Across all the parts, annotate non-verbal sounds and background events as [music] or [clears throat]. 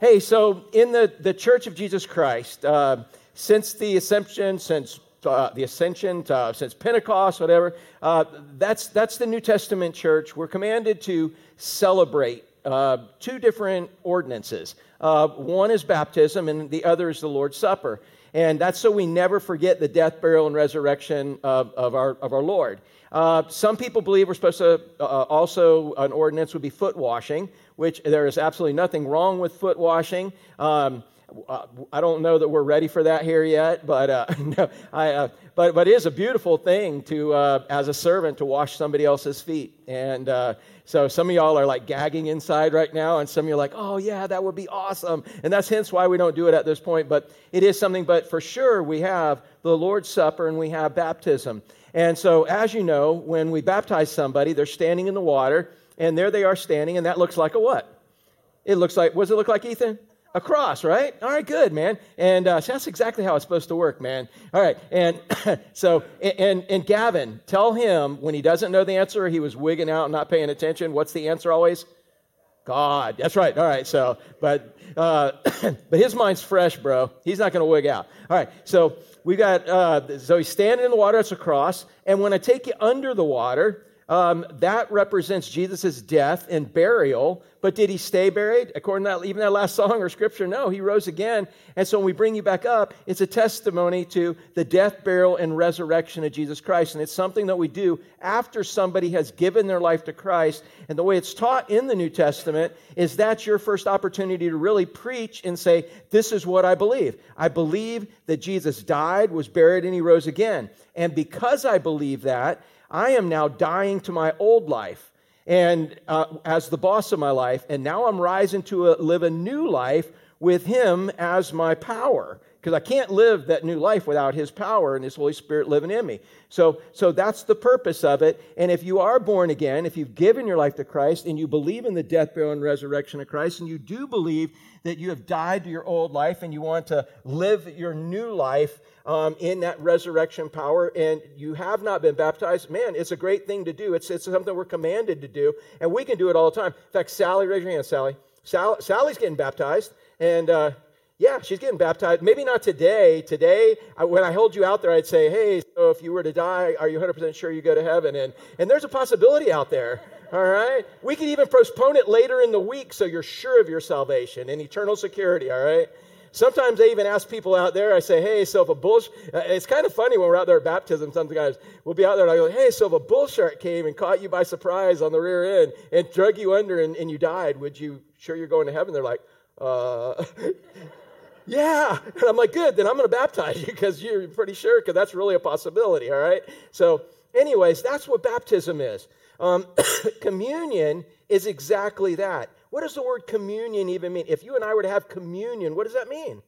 hey, so in the, the Church of Jesus Christ, uh, since the Ascension, since uh, the Ascension, uh, since Pentecost, whatever, uh, that's, that's the New Testament church. We're commanded to celebrate uh, two different ordinances. Uh, one is baptism, and the other is the Lord's Supper. And that's so we never forget the death, burial, and resurrection of, of, our, of our Lord. Uh, some people believe we're supposed to uh, also, an ordinance would be foot washing, which there is absolutely nothing wrong with foot washing. Um, uh, I don't know that we're ready for that here yet, but uh, [laughs] no, I, uh, but but it is a beautiful thing to, uh, as a servant, to wash somebody else's feet. And uh, so some of y'all are like gagging inside right now, and some of you are like, "Oh yeah, that would be awesome." And that's hence why we don't do it at this point. But it is something. But for sure, we have the Lord's Supper and we have baptism. And so, as you know, when we baptize somebody, they're standing in the water, and there they are standing, and that looks like a what? It looks like. What does it look like, Ethan? a cross, right? All right, good, man. And uh, so that's exactly how it's supposed to work, man. All right, and [coughs] so and and Gavin, tell him when he doesn't know the answer, he was wigging out and not paying attention. What's the answer always? God. That's right. All right. So, but uh, [coughs] but his mind's fresh, bro. He's not going to wig out. All right. So we got uh, so he's standing in the water. It's a cross, and when I take you under the water, um, that represents Jesus' death and burial. But did he stay buried? According to that, even that last [laughs] song or scripture, no, he rose again. And so when we bring you back up, it's a testimony to the death, burial, and resurrection of Jesus Christ. And it's something that we do after somebody has given their life to Christ. And the way it's taught in the New Testament is that's your first opportunity to really preach and say, This is what I believe. I believe that Jesus died, was buried, and he rose again. And because I believe that, I am now dying to my old life and uh, as the boss of my life, and now I'm rising to a, live a new life with Him as my power because I can't live that new life without His power and His Holy Spirit living in me. So, so that's the purpose of it. And if you are born again, if you've given your life to Christ and you believe in the death, burial, and resurrection of Christ, and you do believe that you have died to your old life and you want to live your new life um, in that resurrection power, and you have not been baptized, man, it's a great thing to do. It's, it's something we're commanded to do, and we can do it all the time. In fact, Sally, raise your hand, Sally. Sally Sally's getting baptized, and uh, yeah, she's getting baptized. Maybe not today. Today, I, when I hold you out there, I'd say, hey, so if you were to die, are you 100% sure you go to heaven? And, and there's a possibility out there, [laughs] all right? We could even postpone it later in the week so you're sure of your salvation and eternal security, all right? Sometimes I even ask people out there, I say, hey, so if a bull, uh, it's kind of funny when we're out there at baptism, sometimes we'll be out there and I go, hey, so if a bull shark came and caught you by surprise on the rear end and drug you under and, and you died, would you sure you're going to heaven? They're like, uh, [laughs] Yeah. And I'm like, good, then I'm going to baptize you because you're pretty sure, because that's really a possibility, all right? So, anyways, that's what baptism is. Um, [coughs] communion is exactly that. What does the word communion even mean? If you and I were to have communion, what does that mean?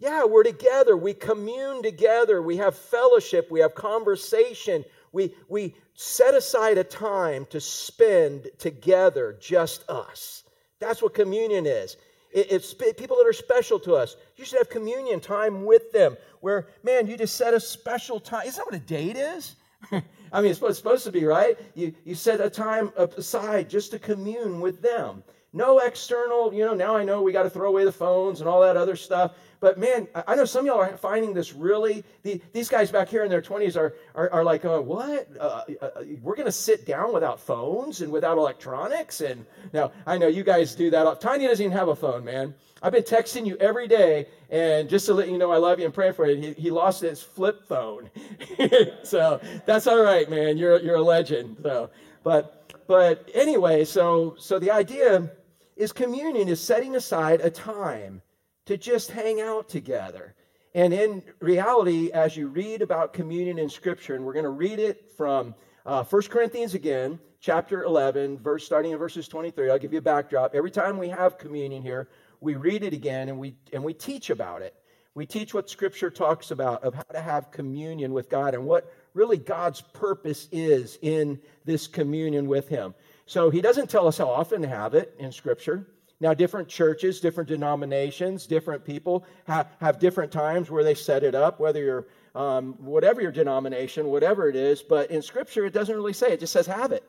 Yeah, we're together. We commune together. We have fellowship. We have conversation. We, we set aside a time to spend together, just us. That's what communion is. It's people that are special to us. You should have communion time with them where, man, you just set a special time. Isn't that what a date is? [laughs] I mean, it's supposed to be, right? You, you set a time aside just to commune with them. No external, you know, now I know we got to throw away the phones and all that other stuff. But man, I know some of y'all are finding this really, the, these guys back here in their 20s are, are, are like, uh, what? Uh, uh, uh we're going to sit down without phones and without electronics? And now I know you guys do that. Tiny doesn't even have a phone, man. I've been texting you every day, and just to let you know I love you and pray for you, he, he lost his flip phone. [laughs] so that's all right, man. You're, you're a legend. So, but, but anyway, so, so the idea is communion is setting aside a time to just hang out together. And in reality, as you read about communion in Scripture, and we're going to read it from uh, 1 Corinthians again, chapter 11, verse starting in verses 23. I'll give you a backdrop. Every time we have communion here, we read it again and we and we teach about it. We teach what Scripture talks about of how to have communion with God and what really God's purpose is in this communion with Him. So He doesn't tell us how often to have it in Scripture. Now, different churches, different denominations, different people have, have different times where they set it up, whether you're, um, whatever your denomination, whatever it is. But in Scripture, it doesn't really say, it just says have it.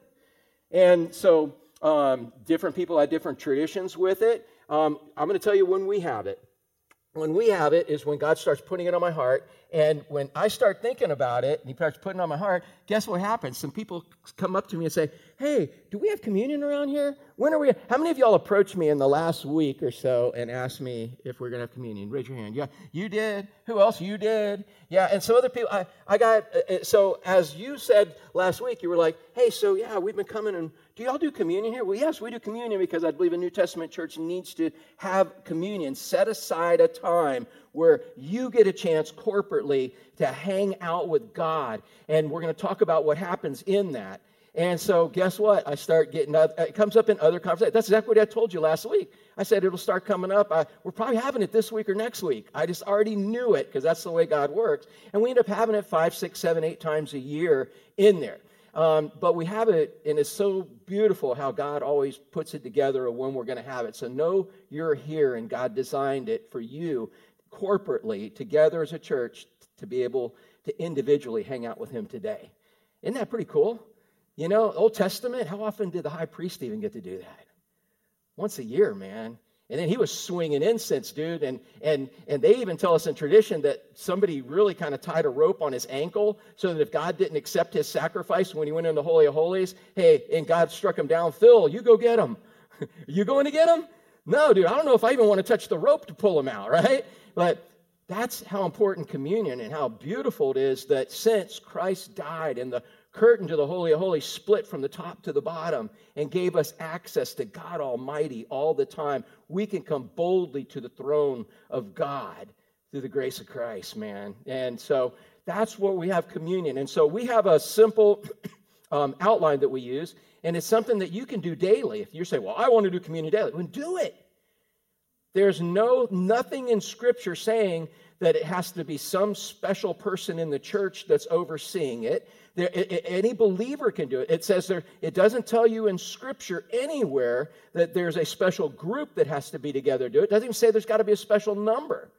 And so, um, different people have different traditions with it. Um, I'm going to tell you when we have it. When we have it is when God starts putting it on my heart. And when I start thinking about it and He starts putting on my heart, guess what happens? Some people come up to me and say, Hey, do we have communion around here? When are we? How many of y'all approached me in the last week or so and asked me if we're going to have communion? Raise your hand. Yeah, you did. Who else? You did. Yeah, and some other people. I, I got, uh, uh, so as you said last week, you were like, Hey, so yeah, we've been coming and do y'all do communion here? Well, yes, we do communion because I believe a New Testament church needs to have communion. Set aside a time where you get a chance corporately to hang out with God. And we're going to talk about what happens in that. And so, guess what? I start getting, it comes up in other conversations. That's exactly what I told you last week. I said it'll start coming up. I, we're probably having it this week or next week. I just already knew it because that's the way God works. And we end up having it five, six, seven, eight times a year in there. Um, but we have it, and it's so beautiful how God always puts it together of when we're going to have it. So know you're here, and God designed it for you corporately, together as a church, to be able to individually hang out with Him today. Isn't that pretty cool? You know, Old Testament, how often did the high priest even get to do that? Once a year, man. And then he was swinging incense, dude. And, and, and they even tell us in tradition that somebody really kind of tied a rope on his ankle so that if God didn't accept his sacrifice when he went in the Holy of Holies, hey, and God struck him down, Phil, you go get him. [laughs] you going to get him? No, dude, I don't know if I even want to touch the rope to pull him out, [laughs] right? But that's how important communion and how beautiful it is that since Christ died and the curtain to the Holy of Holies split from the top to the bottom and gave us access to God Almighty all the time. We can come boldly to the throne of God through the grace of Christ, man. And so that's what we have communion. And so we have a simple [clears throat] um, outline that we use, and it's something that you can do daily. If you say, Well, I want to do communion daily, well, do it. There's no nothing in Scripture saying that it has to be some special person in the church that's overseeing it. There, any believer can do it. It says there, it doesn't tell you in Scripture anywhere that there's a special group that has to be together to do it. It doesn't even say there's got to be a special number.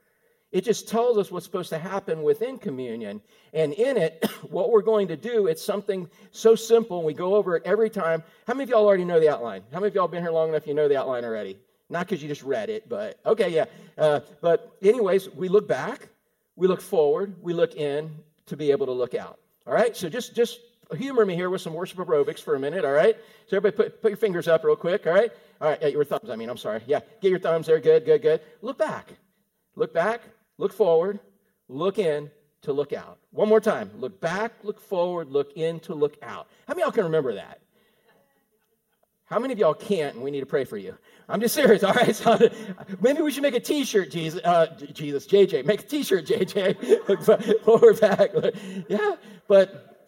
It just tells us what's supposed to happen within communion. And in it, [coughs] what we're going to do, it's something so simple, and we go over it every time. How many of y'all already know the outline? How many of y'all been here long enough you know the outline already? Not because you just read it, but okay, yeah. Uh, but, anyways, we look back, we look forward, we look in to be able to look out. All right, so just just humor me here with some worship aerobics for a minute. All right, so everybody put, put your fingers up real quick. All right, all right, yeah, your thumbs. I mean, I'm sorry. Yeah, get your thumbs there. Good, good, good. Look back, look back, look forward, look in to look out. One more time. Look back, look forward, look in to look out. How many y'all can remember that? How many of y'all can't, and we need to pray for you? I'm just serious. [laughs] All right, so maybe we should make a T-shirt, Jesus. Uh, Jesus, JJ, make a T-shirt, JJ. Forward [laughs] back, [laughs] yeah. But,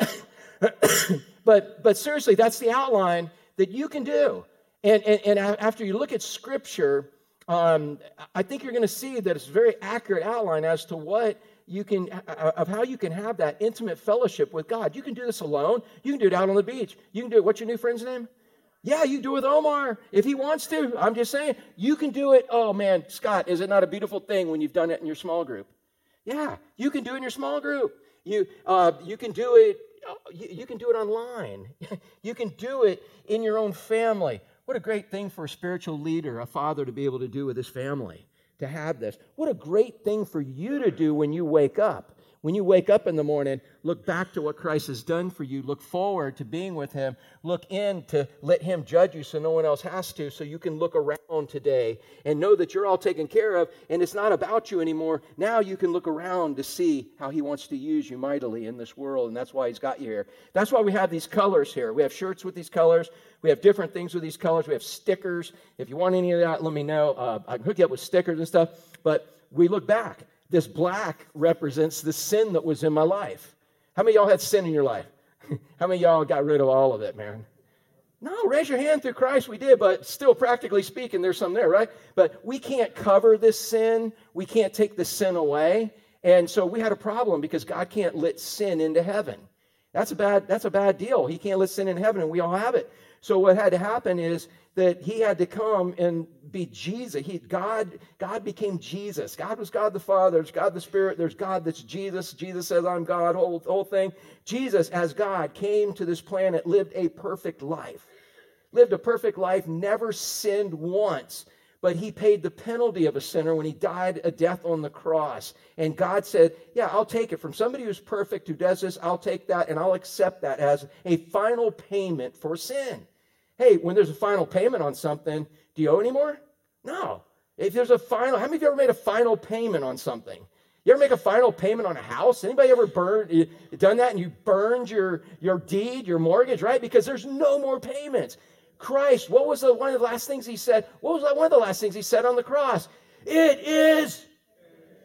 [coughs] but, but seriously, that's the outline that you can do. And, and, and after you look at Scripture, um, I think you're going to see that it's a very accurate outline as to what you can of how you can have that intimate fellowship with God. You can do this alone. You can do it out on the beach. You can do it. What's your new friend's name? Yeah, you do it with Omar if he wants to. I'm just saying, you can do it. Oh man, Scott, is it not a beautiful thing when you've done it in your small group? Yeah, you can do it in your small group. You, uh, you can do it. You, you can do it online. [laughs] you can do it in your own family. What a great thing for a spiritual leader, a father, to be able to do with his family, to have this. What a great thing for you to do when you wake up when you wake up in the morning, look back to what Christ has done for you. Look forward to being with Him. Look in to let Him judge you so no one else has to, so you can look around today and know that you're all taken care of and it's not about you anymore. Now you can look around to see how He wants to use you mightily in this world, and that's why He's got you here. That's why we have these colors here. We have shirts with these colors. We have different things with these colors. We have stickers. If you want any of that, let me know. Uh, I can hook you up with stickers and stuff. But we look back this black represents the sin that was in my life. How many y'all had sin in your life? [laughs] How many y'all got rid of all of it, man? No, raise your hand through Christ. We did, but still, practically speaking, there's some there, right? But we can't cover this sin. We can't take the sin away. And so we had a problem because God can't let sin into heaven. That's a bad, that's a bad deal. He can't let sin in heaven, and we all have it. So what had to happen is that he had to come and be Jesus. He, God, God became Jesus. God was God the Father. There's God the Spirit. There's God that's Jesus. Jesus says, I'm God, whole, whole thing. Jesus, as God, came to this planet, lived a perfect life. Lived a perfect life, never sinned once. but he paid the penalty of a sinner when he died a death on the cross. And God said, Yeah, I'll take it from somebody who's perfect, who does this, I'll take that and I'll accept that as a final payment for sin. Hey, when there's a final payment on something, do you owe anymore? No. If there's a final, how many of you ever made a final payment on something? You ever make a final payment on a house? Anybody ever burned, done that and you burned your, your deed, your mortgage, right? Because there's no more payments. Christ, what was the, one of the last things he said? What was that, one of the last things he said on the cross? It is.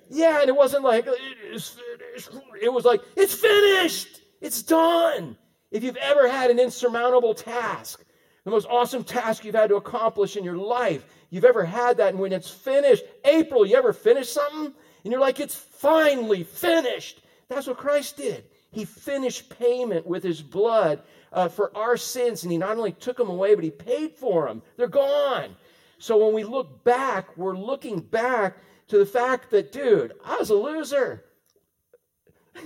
Yeah, and it wasn't like, it is finished. It was like, it's finished. It's done. If you've ever had an insurmountable task, the most awesome task you've had to accomplish in your life, you've ever had that, and when it's finished, April, you ever finish something? And you're like, it's finally finished. That's what Christ did. He finished payment with his blood uh, for our sins, and He not only took them away, but He paid for them. They're gone. So when we look back, we're looking back to the fact that, dude, I was a loser. [laughs]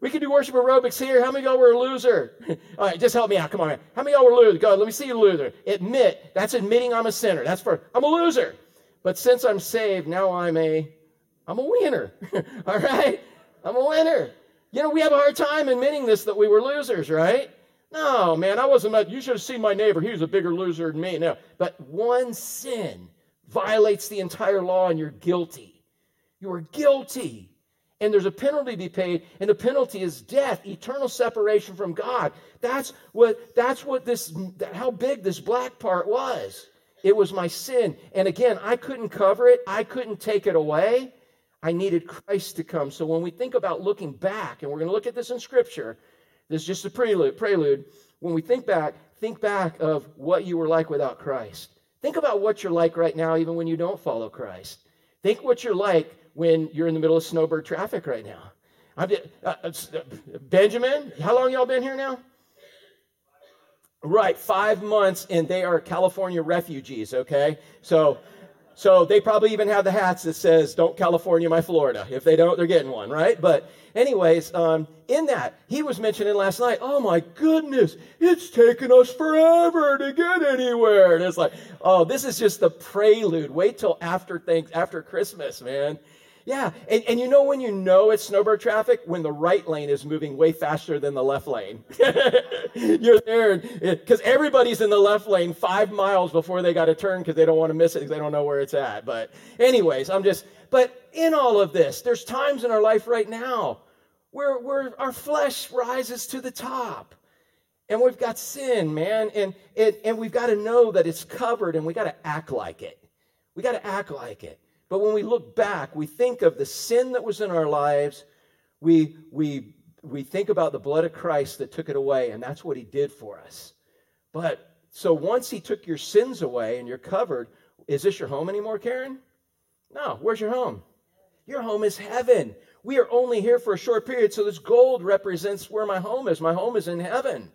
we can do worship aerobics here. How many of y'all were a loser? [laughs] All right, just help me out. Come on, man. How many of y'all were losers? Go, let me see you loser. Admit. That's admitting I'm a sinner. That's for I'm a loser. But since I'm saved, now I'm a I'm a winner. [laughs] All right? I'm a winner. You know, we have a hard time admitting this that we were losers, right? No, man, I wasn't. You should have seen my neighbor. He was a bigger loser than me. No, but one sin violates the entire law, and you're guilty. You are guilty. And there's a penalty to be paid, and the penalty is death, eternal separation from God. That's what that's what this how big this black part was. It was my sin. And again, I couldn't cover it, I couldn't take it away. I needed Christ to come. So when we think about looking back, and we're going to look at this in scripture, this is just a prelude. prelude. When we think back, think back of what you were like without Christ. Think about what you're like right now, even when you don't follow Christ. Think what you're like when you're in the middle of snowbird traffic right now. Uh, uh, Benjamin, how long y'all been here now? Right, five months, and they are California refugees. Okay, so so they probably even have the hats that says "Don't California my Florida." If they don't, they're getting one, right? But anyways, um, in that, he was mentioning last night, oh my goodness, it's taken us forever to get anywhere. And it's like, oh, this is just the prelude. Wait till after things, after Christmas, man. Yeah, and, and you know when you know it's snowbird traffic? When the right lane is moving way faster than the left lane. [laughs] You're there because everybody's in the left lane five miles before they got to turn because they don't want to miss it because they don't know where it's at. But, anyways, I'm just, but in all of this, there's times in our life right now where, where our flesh rises to the top. And we've got sin, man, and, and, and we've got to know that it's covered and we got to act like it. We got to act like it. But when we look back, we think of the sin that was in our lives. We, we, we think about the blood of Christ that took it away, and that's what he did for us. But so once he took your sins away and you're covered, is this your home anymore, Karen? No. Where's your home? Your home is heaven. We are only here for a short period, so this gold represents where my home is. My home is in heaven.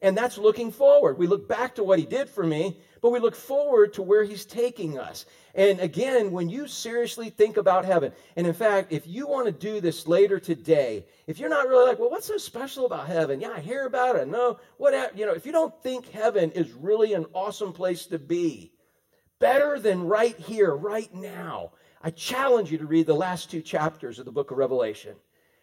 And that's looking forward. We look back to what he did for me, but we look forward to where he's taking us. And again, when you seriously think about heaven, and in fact, if you want to do this later today, if you're not really like, well, what's so special about heaven? Yeah, I hear about it. No, what, you know, if you don't think heaven is really an awesome place to be, better than right here, right now, I challenge you to read the last two chapters of the book of Revelation.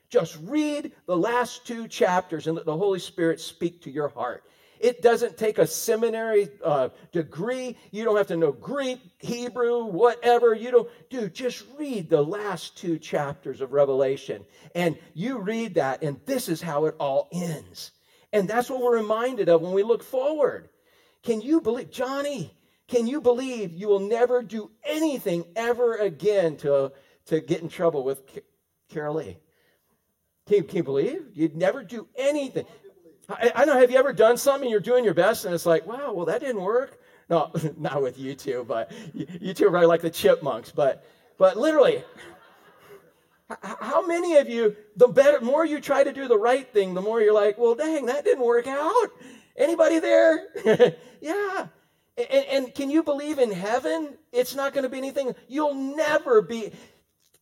Just read the last two chapters and let the Holy Spirit speak to your heart. It doesn't take a seminary uh, degree. You don't have to know Greek, Hebrew, whatever. You don't, dude, just read the last two chapters of Revelation. And you read that, and this is how it all ends. And that's what we're reminded of when we look forward. Can you believe, Johnny, can you believe you will never do anything ever again to, to get in trouble with Carol Lee? Can you, can you believe? You'd never do anything. I, I know, have you ever done something you're doing your best and it's like, wow, well, that didn't work? No, [laughs] not with you two, but you, two are very like the chipmunks. But, but literally, how many of you, the better, more you try to do the right thing, the more you're like, well, dang, that didn't work out. Anybody there? [laughs] yeah. And, and, can you believe in heaven? It's not going to be anything. You'll never be.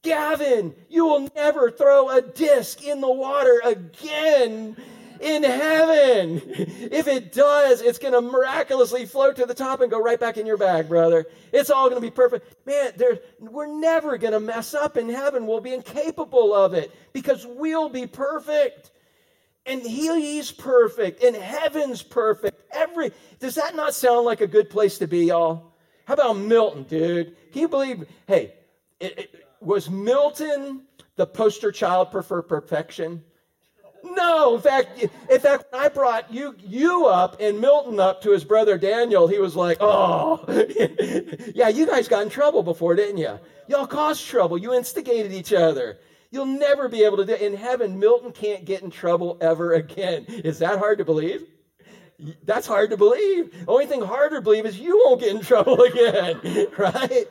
Gavin, you will never throw a disc in the water again. In heaven. If it does, it's going to miraculously float to the top and go right back in your bag, brother. It's all going to be perfect. Man, we're never going to mess up in heaven. We'll be incapable of it because we'll be perfect. And he's perfect, and heaven's perfect. Every does that not sound like a good place to be, y'all? How about Milton, dude? Can you believe? Hey, it, it, was Milton the poster child for perfection? No, in fact, in fact, when I brought you you up and Milton up to his brother Daniel, he was like, "Oh, [laughs] yeah, you guys got in trouble before, didn't you? Y'all caused trouble. You instigated each other. You'll never be able to do it. in heaven. Milton can't get in trouble ever again. [laughs] Is that hard to believe? That's hard to believe. The only thing harder to believe is you won't get in trouble [laughs] again, right?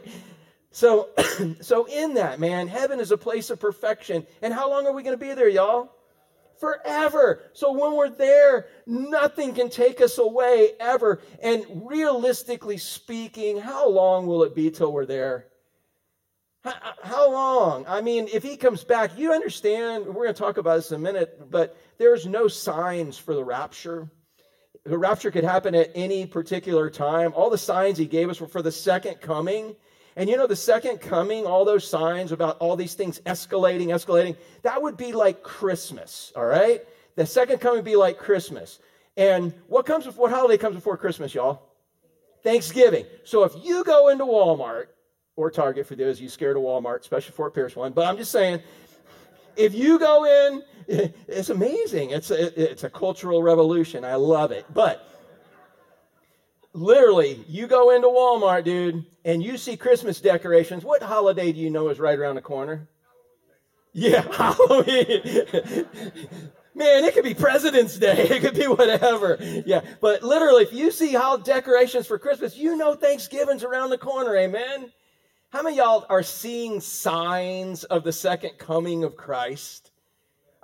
So, [clears throat] so in that man, heaven is a place of perfection. And how long are we going to be there, y'all? Forever. So when we're there, nothing can take us away ever. And realistically speaking, how long will it be till we're there? How, long? I mean, if he comes back, you understand, we're going to talk about this in a minute, but there's no signs for the rapture. The rapture could happen at any particular time. All the signs he gave us were for the second coming. And you know, the second coming, all those signs about all these things escalating, escalating, that would be like Christmas, all right? The second coming would be like Christmas. And what comes before, what holiday comes before Christmas, y'all? Thanksgiving. So if you go into Walmart or Target for those you scared of Walmart, especially Fort Pierce one, but I'm just saying, if you go in, [laughs] it's amazing. It's a, it's a cultural revolution. I love it. But literally, you go into Walmart, dude, and you see Christmas decorations. What holiday do you know is right around the corner? Yeah, [laughs] Halloween. Man, it could be President's Day. It could be whatever. Yeah, but literally, if you see how decorations for Christmas, you know Thanksgiving's around the corner. Amen. How many y'all are seeing signs of the second coming of Christ?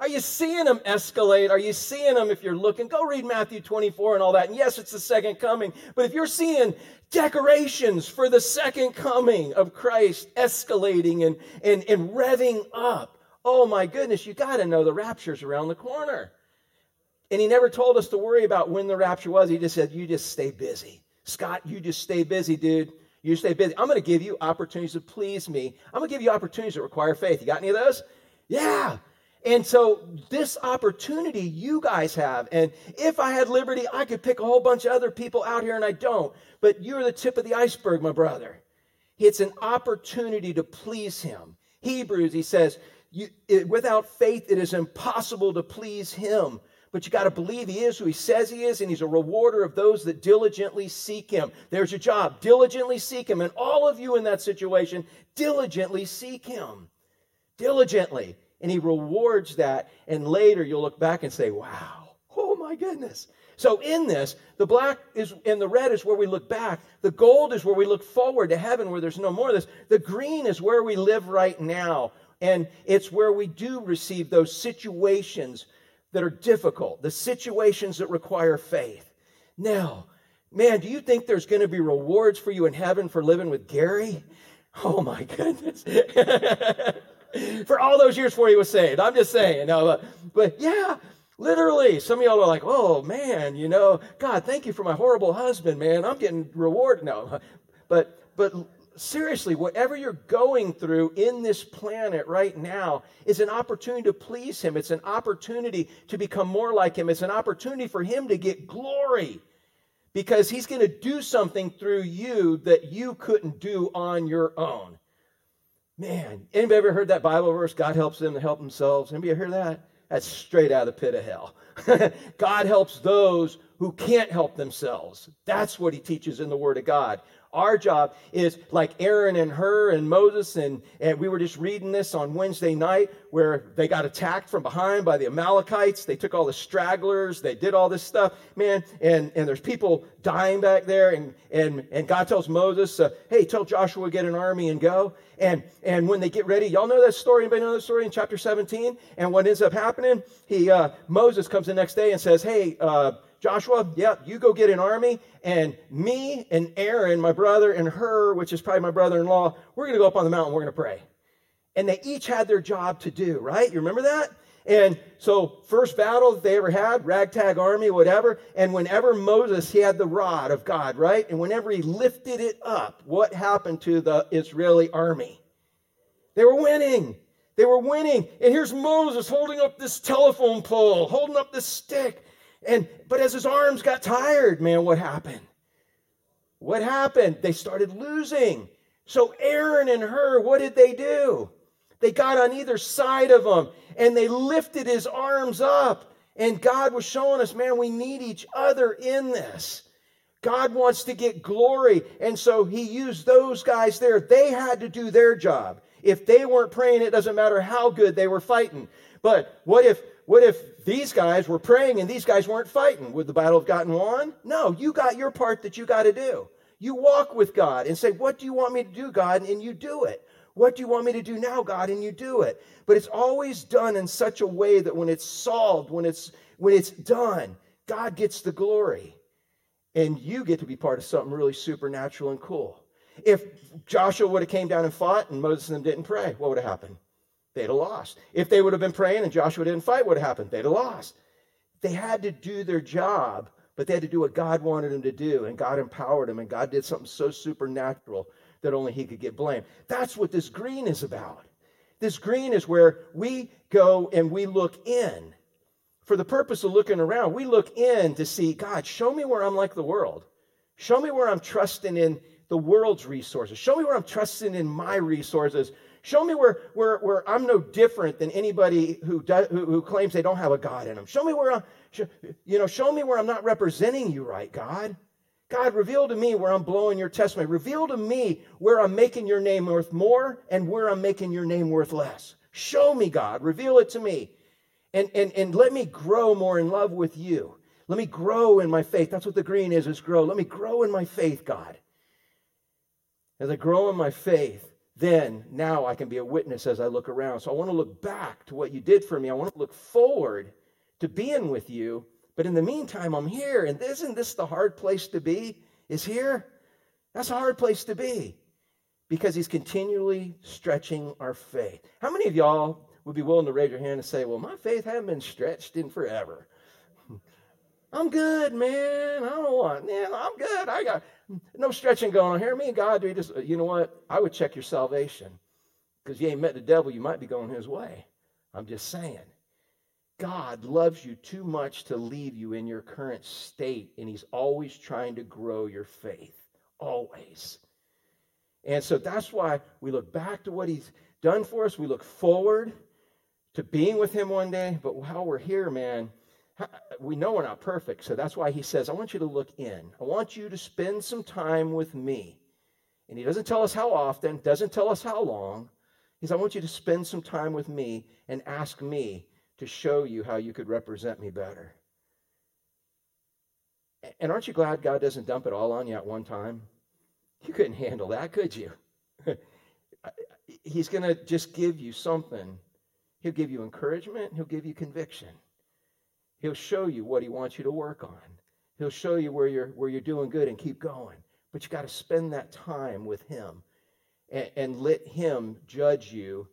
Are you seeing them escalate? Are you seeing them if you're looking? Go read Matthew 24 and all that. And yes, it's the second coming. But if you're seeing decorations for the second coming of Christ escalating and, and, and revving up, oh my goodness, you got to know the rapture's around the corner. And he never told us to worry about when the rapture was. He just said, you just stay busy. Scott, you just stay busy, dude. You stay busy. I'm going to give you opportunities to please me. I'm going to give you opportunities that require faith. You got any of those? Yeah. And so, this opportunity you guys have, and if I had liberty, I could pick a whole bunch of other people out here, and I don't. But you're the tip of the iceberg, my brother. It's an opportunity to please Him. Hebrews, he says, it, without faith, it is impossible to please Him. But you got to believe He is who He says He is, and He's a rewarder of those that diligently seek Him. There's your job. Diligently seek Him. And all of you in that situation, diligently seek Him. Diligently and he rewards that. And later you'll look back and say, wow, oh my goodness. So in this, the black is and the red is where we look back. The gold is where we look forward to heaven where there's no more of this. The green is where we live right now. And it's where we do receive those situations that are difficult, the situations that require faith. Now, man, do you think there's going to be rewards for you in heaven for living with Gary? Oh my goodness. [laughs] for all those years before he was saved. I'm just saying. No, but, but yeah, literally, some of y'all are like, oh man, you know, God, thank you for my horrible husband, man. I'm getting rewarded. No, but but seriously, whatever you're going through in this planet right now is an opportunity to please Him. It's an opportunity to become more like Him. It's an opportunity for Him to get glory because He's going to do something through you that you couldn't do on your own. Man, anybody ever heard that Bible verse? God helps them to help themselves. Anybody hear that? That's straight out of the pit of hell. [laughs] God helps those who can't help themselves. That's what he teaches in the Word of God. Our job is like Aaron and Hur and Moses, and, and we were just reading this on Wednesday night where they got attacked from behind by the Amalekites. They took all the stragglers, they did all this stuff, man, and, and there's people dying back there, and, and, and God tells Moses, uh, hey, tell Joshua get an army and go. And, and when they get ready, y'all know that story? Anybody know that story in chapter 17? And what ends up happening? He, uh, Moses comes the next day and says, hey, uh, Joshua, yeah, you go get an army, and me and Aaron, my brother, and Hur, which is probably my brother in law, we're going to go up on the mountain, we're going to pray. And they each had their job to do, right? You remember that? And so, first battle that they ever had, ragtag army, whatever. And whenever Moses, he had the rod of God, right? And whenever he lifted it up, what happened to the Israeli army? They were winning. They were winning. And here's Moses holding up this telephone pole, holding up this stick. And but as his arms got tired, man, what happened? What happened? They started losing. So Aaron and Hur, what did they do? They got on either side of him and they lifted his arms up. And God was showing us, man, we need each other in this. God wants to get glory. And so he used those guys there. They had to do their job. If they weren't praying, it doesn't matter how good they were fighting. But what if what if these guys were praying and these guys weren't fighting? Would the battle have gotten won? No, you got your part that you got to do. You walk with God and say, What do you want me to do, God? And you do it. What do you want me to do now, God? And you do it. But it's always done in such a way that when it's solved, when it's when it's done, God gets the glory. And you get to be part of something really supernatural and cool. If Joshua would have came down and fought and Moses and them didn't pray, what would have happened? They'd have lost. If they would have been praying and Joshua didn't fight, what happened? They'd have lost. They had to do their job, but they had to do what God wanted them to do, and God empowered them, and God did something so supernatural that only He could get blamed. That's what this green is about. This green is where we go and we look in. For the purpose of looking around, we look in to see, God, show me where I'm like the world. Show me where I'm trusting in the world's resources. Show me where I'm trusting in my resources. Show me where, where, where I'm no different than anybody who, does, who, who claims they don't have a God in them. Show me where I'm, you know, show me where I'm not representing you right, God. God, reveal to me where I'm blowing your testimony. Reveal to me where I'm making your name worth more and where I'm making your name worth less. Show me, God. Reveal it to me. And, and, and let me grow more in love with you. Let me grow in my faith. That's what the green is, is grow. Let me grow in my faith, God. As I grow in my faith, then now I can be a witness as I look around. So I want to look back to what you did for me. I want to look forward to being with you. But in the meantime, I'm here. And isn't this the hard place to be? Is here? That's a hard place to be because he's continually stretching our faith. How many of y'all would be willing to raise your hand and say, Well, my faith hasn't been stretched in forever? [laughs] I'm good, man. I don't want, man, I'm good. I got no stretching going on here. Me and God, we just, uh, you know what? I would check your salvation because you ain't met the devil. You might be going his way. I'm just saying. God loves you too much to leave you in your current state, and He's always trying to grow your faith. Always. And so that's why we look back to what He's done for us. We look forward to being with Him one day. But while we're here, man, [laughs] we know we're not perfect, so that's why he says, I want you to look in. I want you to spend some time with me. And he doesn't tell us how often, doesn't tell us how long. He says, I want you to spend some time with me and ask me to show you how you could represent me better. And aren't you glad God doesn't dump it all on you at one time? You couldn't handle that, could you? [laughs] He's going to just give you something. He'll give you encouragement, he'll give you conviction. He'll show you what he wants you to work on. He'll show you where you're where you're doing good and keep going. But you got to spend that time with him and, and let him judge you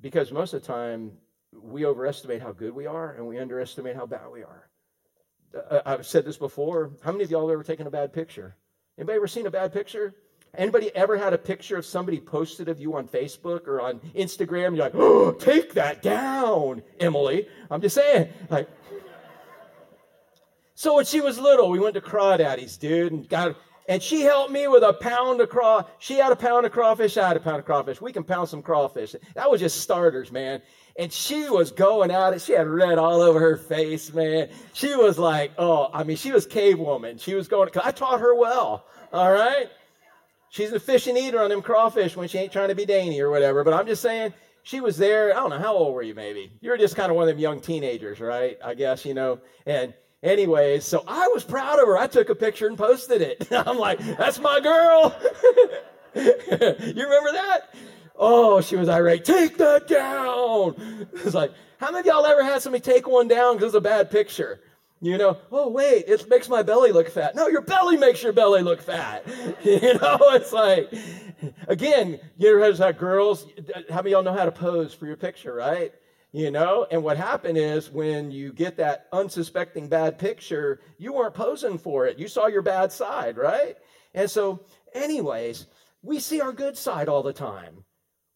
because most of the time we overestimate how good we are and we underestimate how bad we are. Uh, I've said this before. How many of y'all have ever taken a bad picture? Anybody ever seen a bad picture? Anybody ever had a picture of somebody posted of you on Facebook or on Instagram? You're like, oh, take that down, Emily. I'm just saying. Like, so when she was little, we went to Crawdaddy's, dude, and got and she helped me with a pound of craw. She had a pound of crawfish. I had a pound of crawfish. We can pound some crawfish. That was just starters, man. And she was going at it. She had red all over her face, man. She was like, oh, I mean, she was cave woman. She was going. I taught her well. All right. She's a fish and eater on them crawfish when she ain't trying to be dainty or whatever. But I'm just saying, she was there. I don't know how old were you, maybe. You were just kind of one of them young teenagers, right? I guess you know. And anyways, so I was proud of her. I took a picture and posted it. [laughs] I'm like, that's my girl. [laughs] you remember that? Oh, she was irate. Take that down. [laughs] It's like, how many of y'all ever had somebody take one down because it's a bad picture? You know, oh, wait, it makes my belly look fat. No, your belly makes your belly look fat. you know, it's like, again, you ever had girls, how many y'all know how to pose for your picture, right? You know? And what happened is when you get that unsuspecting bad picture, you weren't posing for it. You saw your bad side, right? And so, anyways, we see our good side all the time.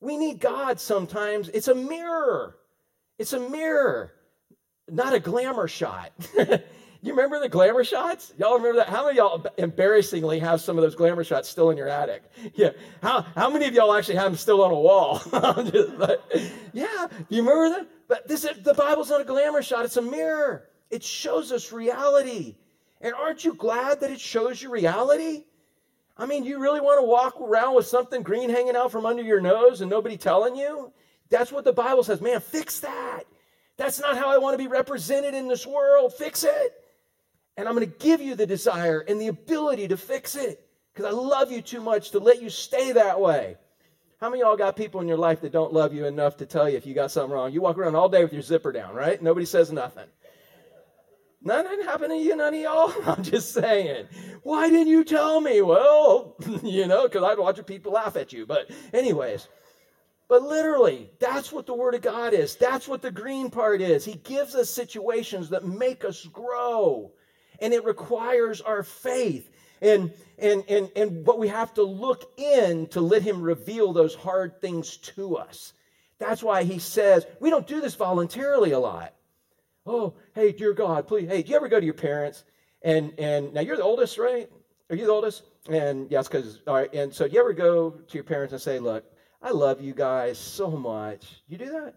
We need God sometimes. It's a mirror. It's a mirror, not a glamour shot. [laughs] you remember the glamour shots? Y'all remember that? How many y'all embarrassingly have some of those glamour shots still in your attic? Yeah. How, how many of y'all actually have them still on a wall? [laughs] like, yeah. You remember that? But this the Bible's not a glamour shot, it's a mirror. It shows us reality. And aren't you glad that it shows you reality? I mean, you really want to walk around with something green hanging out from under your nose and nobody telling you? That's what the Bible says. Man, fix that. That's not how I want to be represented in this world. Fix it. And I'm going to give you the desire and the ability to fix it because I love you too much to let you stay that way. How many of y'all got people in your life that don't love you enough to tell you if you got something wrong? You walk around all day with your zipper down, right? Nobody says nothing. Nothing happened to you, none of y'all? [laughs] I'm just saying. Why didn't you tell me? Well, [laughs] you know, because I'd watch people laugh at you. But, anyways, but literally, that's what the Word of God is. That's what the green part is. He gives us situations that make us grow, and it requires our faith. And, and, and, and but we have to look in to let Him reveal those hard things to us. That's why He says, we don't do this voluntarily a lot. Oh, hey, dear God, please. Hey, do you ever go to your parents? And and now you're the oldest, right? Are you the oldest? And yes, because all right. And so do you ever go to your parents and say, "Look, I love you guys so much." You do that?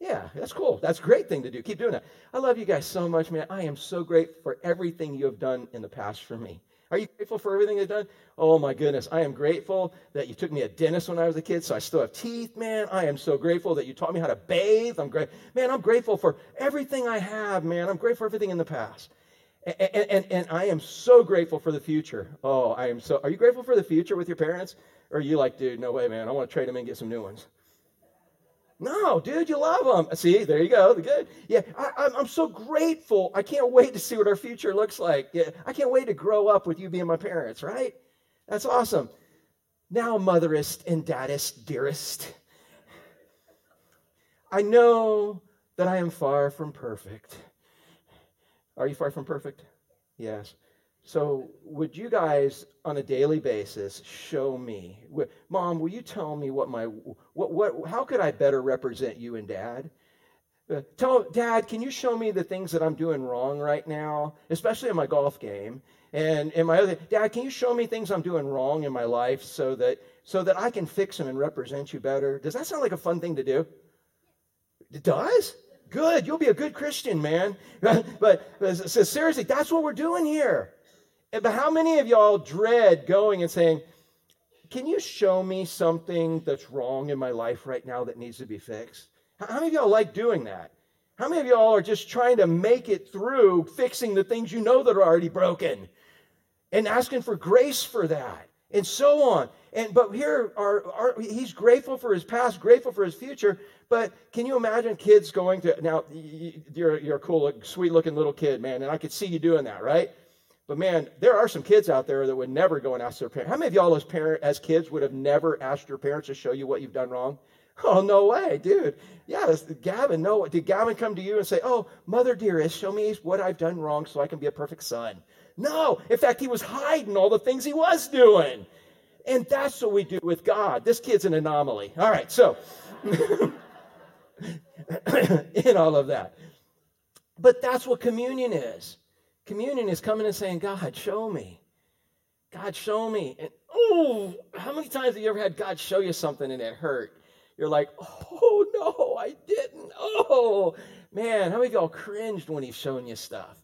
Yeah, that's cool. That's a great thing to do. Keep doing that. I love you guys so much, man. I am so grateful for everything you have done in the past for me. Are you grateful for everything you've done? Oh my goodness. I am grateful that you took me a dentist when I was a kid, so I still have teeth, man. I am so grateful that you taught me how to bathe. I'm great. Man, I'm grateful for everything I have, man. I'm grateful for everything in the past. And, and, and I am so grateful for the future. Oh, I am so. Are you grateful for the future with your parents? Or are you like, dude, no way, man. I want to trade them and get some new ones? No, dude, you love them. See, there you go. The good. Yeah, I, am so grateful. I can't wait to see what our future looks like. Yeah, I can't wait to grow up with you being my parents, right? That's awesome. Now, motherest and daddest, dearest, I know that I am far from perfect. Are you far from perfect? Yes. So, would you guys on a daily basis show me, Mom, will you tell me what my, what, what, how could I better represent you and Dad? Uh, tell Dad, can you show me the things that I'm doing wrong right now, especially in my golf game? And in my other, Dad, can you show me things I'm doing wrong in my life so that so that I can fix them and represent you better? Does that sound like a fun thing to do? It does. Good. You'll be a good Christian, man. [laughs] but, but seriously, that's what we're doing here. But how many of y'all dread going and saying, Can you show me something that's wrong in my life right now that needs to be fixed? How many of y'all like doing that? How many of y'all are just trying to make it through fixing the things you know that are already broken and asking for grace for that and so on? And but here are, are he's grateful for his past, grateful for his future. But can you imagine kids going to now? You're you're a cool, sweet looking little kid, man, and I could see you doing that, right? But man, there are some kids out there that would never go and ask their parents. How many of y'all as parent as kids would have never asked your parents to show you what you've done wrong? [laughs] Oh, no way, dude. Yeah, Gavin, no. Did Gavin come to you and say, Oh, mother dearest, show me what I've done wrong so I can be a perfect son? No. In fact, he was hiding all the things he was doing. And that's what we do with God. This kid's an anomaly. All right, so [laughs] in all of that. But that's what communion is. Communion is coming and saying, God, show me. God, show me. And oh, how many times have you ever had God show you something and it hurt? You're like, oh no, I didn't. Oh, man, how many of y'all cringed when he's showing you stuff?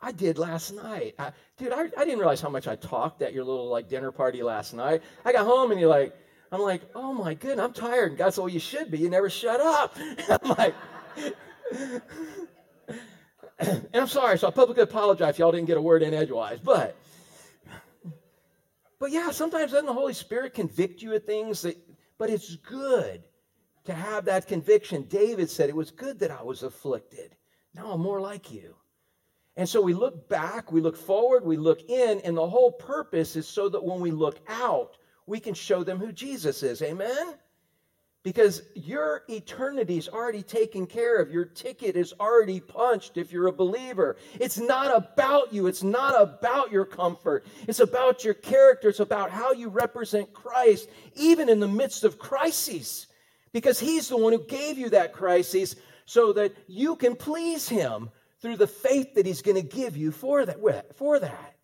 I did last night. I, dude, I, I didn't realize how much I talked at your little like dinner party last night. I got home and you're like, I'm like, oh my goodness, I'm tired. And God said, well, you should be. You never shut up. [laughs] I'm like, and I'm sorry, so I publicly apologize if y'all didn't get a word in edgewise. But, but yeah, sometimes doesn't the Holy Spirit convict you of things that, but it's good to have that conviction. David said, It was good that I was afflicted. Now I'm more like you. And so we look back, we look forward, we look in, and the whole purpose is so that when we look out, we can show them who Jesus is. Amen? Because your eternity is already taken care of. Your ticket is already punched if you're a believer. It's not about you. It's not about your comfort. It's about your character. It's about how you represent Christ, even in the midst of crises, because He's the one who gave you that crisis so that you can please Him through the faith that He's going to give you for that. For that.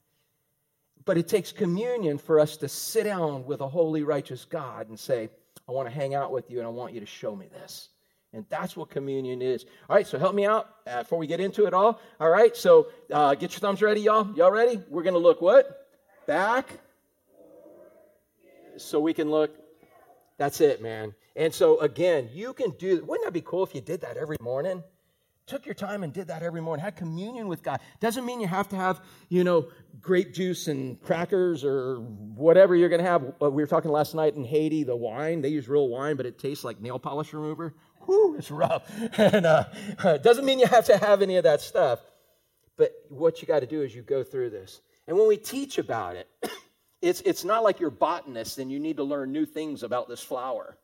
But it takes communion for us to sit down with a holy, righteous God and say, I want to hang out with you and I want you to show me this. And that's what communion is. All right, so help me out uh, before we get into it all. All right, so uh, get your thumbs ready, y'all. Y'all ready? We're going to look what? Back. So we can look. That's it, man. And so again, you can do. Wouldn't that be cool if you did that every morning? Took your time and did that every morning, had communion with God. Doesn't mean you have to have, you know, grape juice and crackers or whatever you're going to have. Uh, we were talking last night in Haiti, the wine, they use real wine, but it tastes like nail polish remover. Whew, it's rough. [laughs] and uh, [laughs] doesn't mean you have to have any of that stuff. But what you got to do is you go through this. And when we teach about it, [coughs] it's, it's not like you're botanist and you need to learn new things about this flower.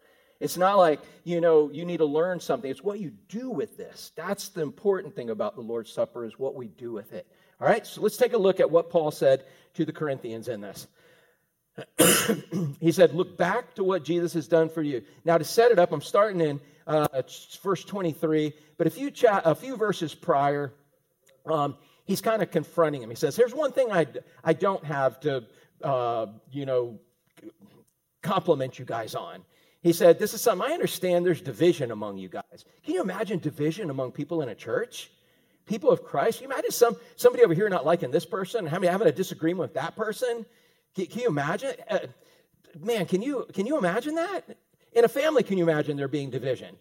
It's not like, you know, you need to learn something. It's what you do with this. That's the important thing about the Lord's Supper is what we do with it. All right, so let's take a look at what Paul said to the Corinthians in this. [clears throat] he said, Look back to what Jesus has done for you. Now, to set it up, I'm starting in uh, verse 23, but a few, cha- a few verses prior, um, he's kind of confronting him. He says, Here's one thing I, I don't have to, uh, you know, compliment you guys on. He said, This is something I understand there's division among you guys. Can you imagine division among people in a church? People of Christ? Can you imagine some, somebody over here not liking this person, having, having a disagreement with that person? Can, can you imagine? Uh, man, can you, can you imagine that? In a family, can you imagine there being division?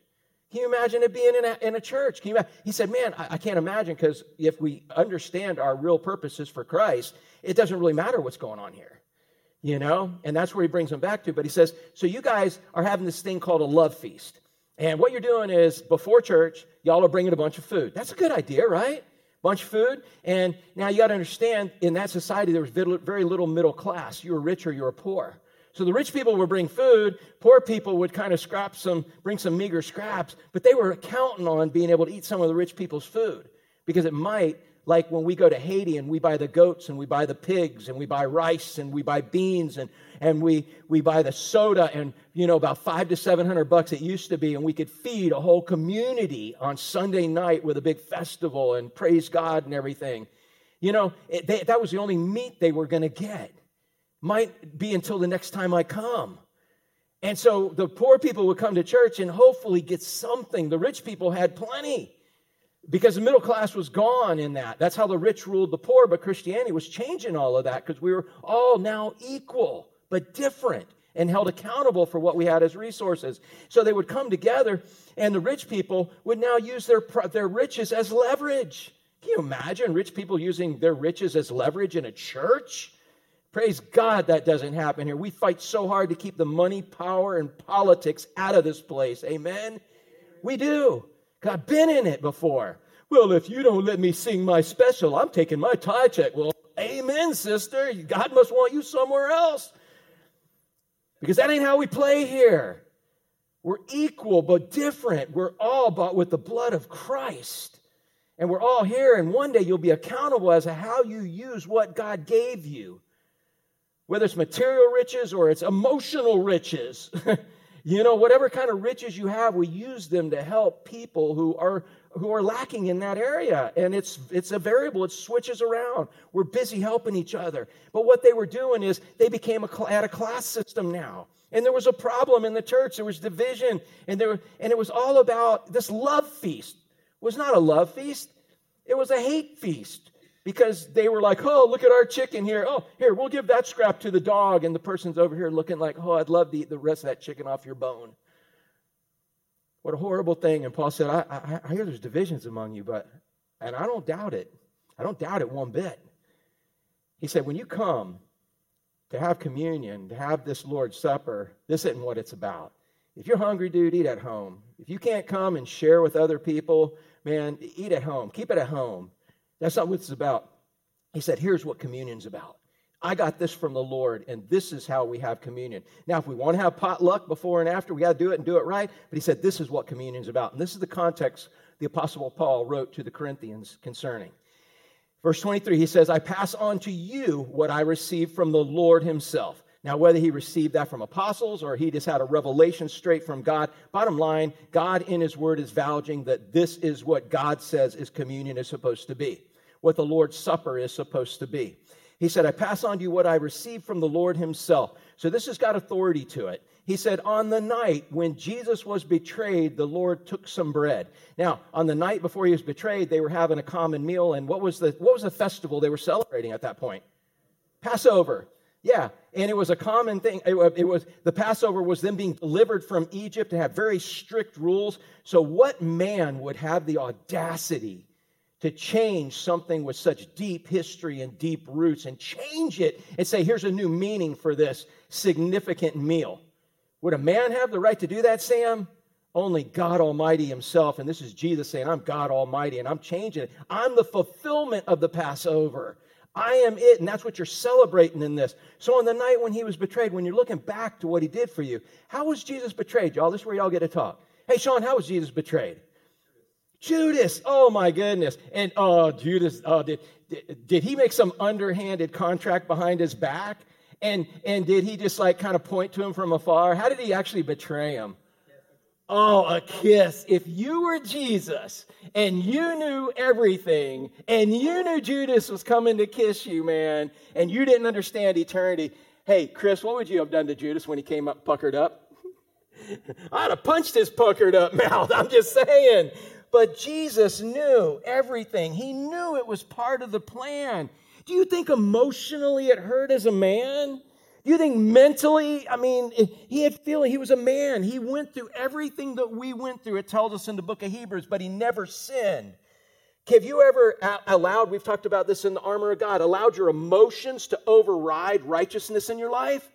Can you imagine it being in a, in a church? Can you, he said, Man, I, I can't imagine because if we understand our real purposes for Christ, it doesn't really matter what's going on here you know? And that's where he brings them back to. But he says, So you guys are having this thing called a love feast. And what you're doing is before church, y'all are bringing a bunch of food. That's a good idea, right? Bunch of food. And now you got to understand in that society, there was very little middle class. You were rich or you were poor. So the rich people would bring food, poor people would kind of scrap some, bring some meager scraps, but they were counting on being able to eat some of the rich people's food because it might like when we go to Haiti and we buy the goats and we buy the pigs and we buy rice and we buy beans and, and we, we buy the soda and, you know, about five to 700 bucks it used to be. And we could feed a whole community on Sunday night with a big festival and praise God and everything. You know, it, they, that was the only meat they were going to get. Might be until the next time I come. And so the poor people would come to church and hopefully get something. The rich people had plenty because the middle class was gone in that. That's how the rich ruled the poor, but Christianity was changing all of that because we were all now equal, but different and held accountable for what we had as resources. So they would come together, and the rich people would now use their, their riches as leverage. Can you imagine rich people using their riches as leverage in a church? Praise God that doesn't happen here. We fight so hard to keep the money, power, and politics out of this place. Amen? We do. I've been in it before. Well, if you don't let me sing my special, I'm taking my tie check. Well, amen, sister. God must want you somewhere else. Because that ain't how we play here. We're equal but different. We're all bought with the blood of Christ. And we're all here, and one day you'll be accountable as to how you use what God gave you. Whether it's material riches or it's emotional riches. [laughs] You know, whatever kind of riches you have, we use them to help people who are who are lacking in that area. And it's it's a variable, it switches around. We're busy helping each other. But what they were doing is they became a, at a class system now. And there was a problem in the church. There was division, and there and it was all about this love feast. It was not a love feast. It was a hate feast because they were like, oh, look at our chicken here. Oh, here, we'll give that scrap to the dog. And the person's over here looking like, oh, I'd love to eat the rest of that chicken off your bone. What a horrible thing. And Paul said, I, I, I hear there's divisions among you, but, and I don't doubt it. I don't doubt it one bit. He said, when you come to have communion, to have this Lord's Supper, this isn't what it's about. If you're hungry, dude, eat at home. If you can't come and share with other people, man, eat at home. Keep it at home. That's not what it's about. He said, Here's what communion's about I got this from the Lord, and this is how we have communion. Now, if we want to have potluck before and after, we got to do it and do it right. But he said, this is what communion is about. And this is the context the Apostle Paul wrote to the Corinthians concerning. Verse 23, he says, I pass on to you what I received from the Lord himself. Now, whether he received that from apostles or he just had a revelation straight from God, bottom line, God in his word is vouching that this is what God says is communion is supposed to be, what the Lord's Supper is supposed to be. He said, I pass on to you what I received from the Lord himself. So this has got authority to it. He said, On the night when Jesus was betrayed, the Lord took some bread. Now, on the night before he was betrayed, they were having a common meal. And what was the, what was the festival they were celebrating at that point? Passover. Yeah, and it was a common thing. It, it, was the Passover was them being delivered from Egypt to have very strict rules. So, what man would have the audacity to change something with such deep history and deep roots and change it and say, "Here's a new meaning for this significant meal"? Would a man have the right to do that, Sam? Only God Almighty Himself. And this is Jesus saying, I'm God Almighty and I'm changing it. I'm the fulfillment of the Passover. I am it, and that's what you're celebrating in this. So, on the night when he was betrayed, when you're looking back to what he did for you, how was Jesus betrayed, y'all? This is where y'all get to talk. Hey, Sean, how was Jesus betrayed? Judas. Oh my goodness. And oh, Judas. Oh, did, did, did he make some underhanded contract behind his back? And and did he just like kind of point to him from afar? How did he actually betray him? Oh, a kiss. If you were Jesus and you knew everything and you knew Judas was coming to kiss you, man, and you didn't understand eternity, hey, Chris, what would you have done to Judas when he came up puckered up? [laughs] I'd have punched his puckered up [laughs] mouth. I'm just saying. But Jesus knew everything, he knew it was part of the plan. Do you think emotionally it hurt as a man? Do you think mentally, I mean, he had feeling, he was a man. He went through everything that we went through. It tells us in the book of Hebrews, but he never sinned. Have you ever allowed, we've talked about this in the armor of God, allowed your emotions to override righteousness in your life?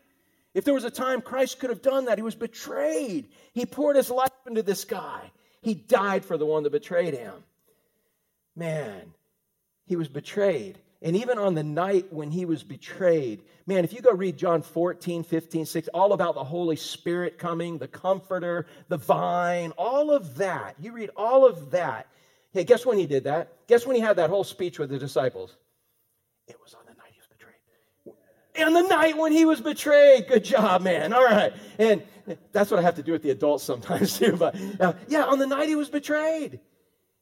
If there was a time Christ could have done that, he was betrayed. He poured his life into this guy. He died for the one that betrayed him. Man, he was betrayed. And even on the night when he was betrayed, man, if you go read John 14, 15, 6, all about the Holy Spirit coming, the comforter, the vine, all of that. You read all of that. Hey, guess when he did that? Guess when he had that whole speech with the disciples? It was on And the night when he was betrayed. Good job, man. All right. And that's what I have to do with the adults sometimes, [laughs] too. But uh, yeah, on the night he was betrayed.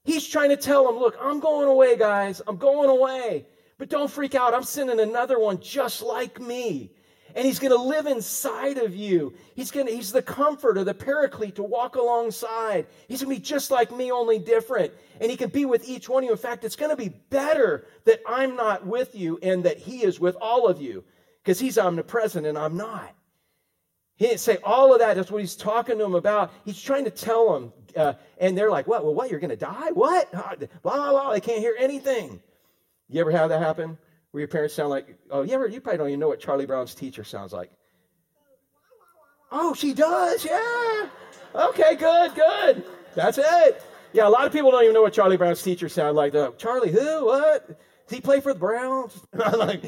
He's trying to tell them, look, I'm going away, guys. I'm going away. But don't freak out. I'm sending another one just like me. And he's going to live inside of you. He's going to, he's the comfort comforter, the paraclete to walk alongside. He's going to be just like me, only different. And he can be with each one of you. In fact, it's going to be better that I'm not with you and that he is with all of you because he's omnipresent and I'm not. He didn't say all of that. That's what he's talking to them about. He's trying to tell them. Uh, and they're like, what? Well, what? You're going to die? What? Blah, blah, blah. They can't hear anything. You ever have that happen? Where your parents sound like, oh, you ever, you probably don't even know what Charlie Brown's teacher sounds like. Oh, she does, yeah. Okay, good, good. That's it. Yeah, a lot of people don't even know what Charlie Brown's teacher sound like. Uh, Charlie, who? What? Does he play for the Browns? [laughs] like,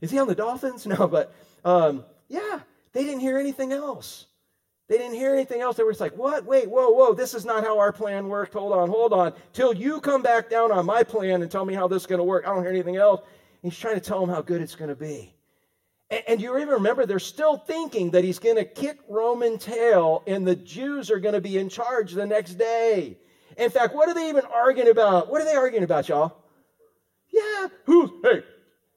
is he on the Dolphins? [laughs] No, but um, yeah, they didn't hear anything else. They didn't hear anything else. They were just like, what? Wait, whoa, whoa, this is not how our plan worked. Hold on, hold on. Till you come back down on my plan and tell me how this is going to work. I don't hear anything else. He's trying to tell them how good it's going to be. And, and you even remember they're still thinking that he's going to kick Roman tail and the Jews are going to be in charge the next day. In fact, what are they even arguing about? What are they arguing about, y'all? Yeah, who? Hey,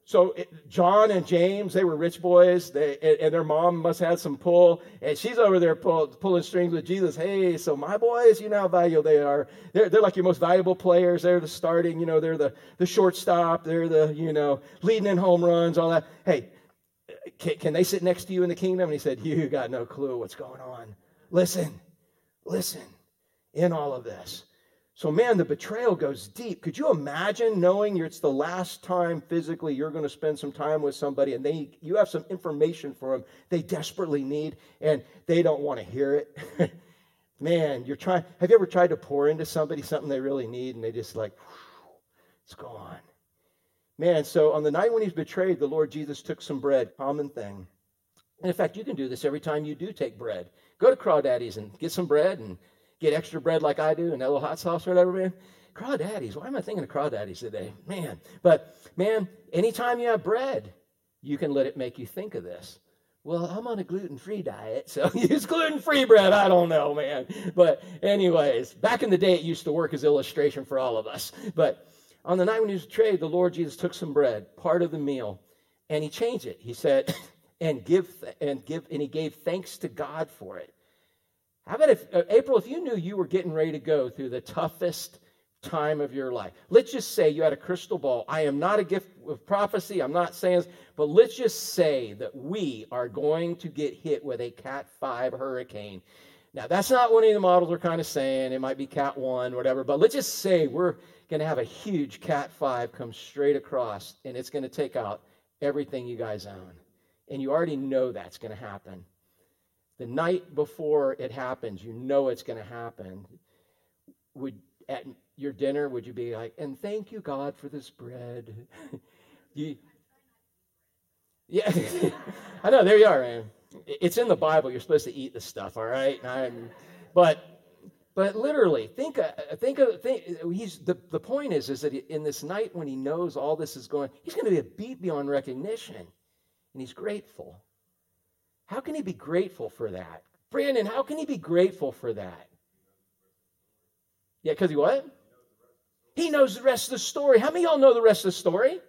so John and James, they were rich boys, they, and their mom must have some pull, and she's over there pull, pulling strings with Jesus. Hey, so my boys, you know how valuable they are. They're, they're like your most valuable players. They're the starting, you know, they're the, the shortstop. They're the, you know, leading in home runs, all that. Hey, can, can they sit next to you in the kingdom? And he said, you got no clue what's going on. Listen, listen, in all of this, so, man, the betrayal goes deep. Could you imagine knowing it's the last time physically you're going to spend some time with somebody and they you have some information for them they desperately need and they don't want to hear it? [laughs] man, you're trying. Have you ever tried to pour into somebody something they really need and they just like, it's gone? Man, so on the night when he's betrayed, the Lord Jesus took some bread, common thing. And in fact, you can do this every time you do take bread. Go to Crawdaddy's and get some bread and get extra bread like I do and that little hot sauce or whatever, man. Crawdaddy's. Why am I thinking of crawdaddies today? Man. But, man, anytime you have bread, you can let it make you think of this. Well, I'm on a gluten free diet, so [laughs] use gluten free bread. I don't know, man. But, anyways, back in the day, it used to work as illustration for all of us. But on the night when he was betrayed, the Lord Jesus took some bread, part of the meal, and he changed it. He said, [laughs] and give and give and he gave thanks to God for it. How about if uh, April, if you knew you were getting ready to go through the toughest time of your life. Let's just say you had a crystal ball. I am not a gift of prophecy. I'm not saying this, but let's just say that we are going to get hit with a Cat 5 hurricane. Now, that's not what any of the models are kind of saying. It might be Cat 1, whatever, but let's just say we're going to have a huge Cat 5 come straight across, and it's going to take out everything you guys own. And you already know that's going to happen. The night before it happens, you know it's going to happen. Would at your dinner, would you be like, and thank you, God, for this bread? [laughs] you, yeah, [laughs] I know. There you are, man. It's in the Bible. You're supposed to eat the stuff, all right? I'm, but, but literally, think, uh, think of, think. He's the the point is, is that in this night when he knows all this is going, he's going to be a beat beyond recognition, and he's grateful. How can he be grateful for that, Brandon? How can he be grateful for that? Yeah, because he what? He knows the rest of the story. How many y'all know the rest of the story?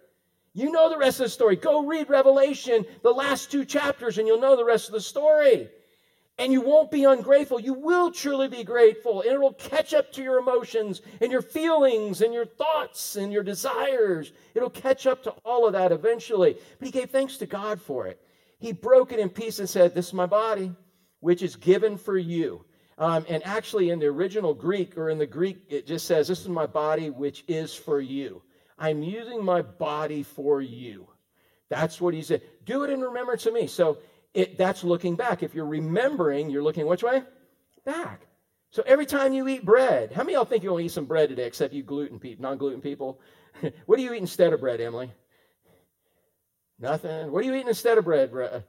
You know the rest of the story. Go read Revelation, the last two chapters, and you'll know the rest of the story. And you won't be ungrateful. You will truly be grateful. And it will catch up to your emotions and your feelings and your thoughts and your desires. It'll catch up to all of that eventually. But he gave thanks to God for it. He broke it in pieces and said, This is my body, which is given for you. Um, and actually, in the original Greek, or in the Greek, it just says, This is my body, which is for you. I'm using my body for you. That's what he said. Do it in remembrance of me. So it, that's looking back. If you're remembering, you're looking which way? Back. So every time you eat bread, how many of y'all think you're going to eat some bread today, except you gluten people, non-gluten people? [laughs] what do you eat instead of bread, Emily? Nothing. What are you eating instead of bread? Uh,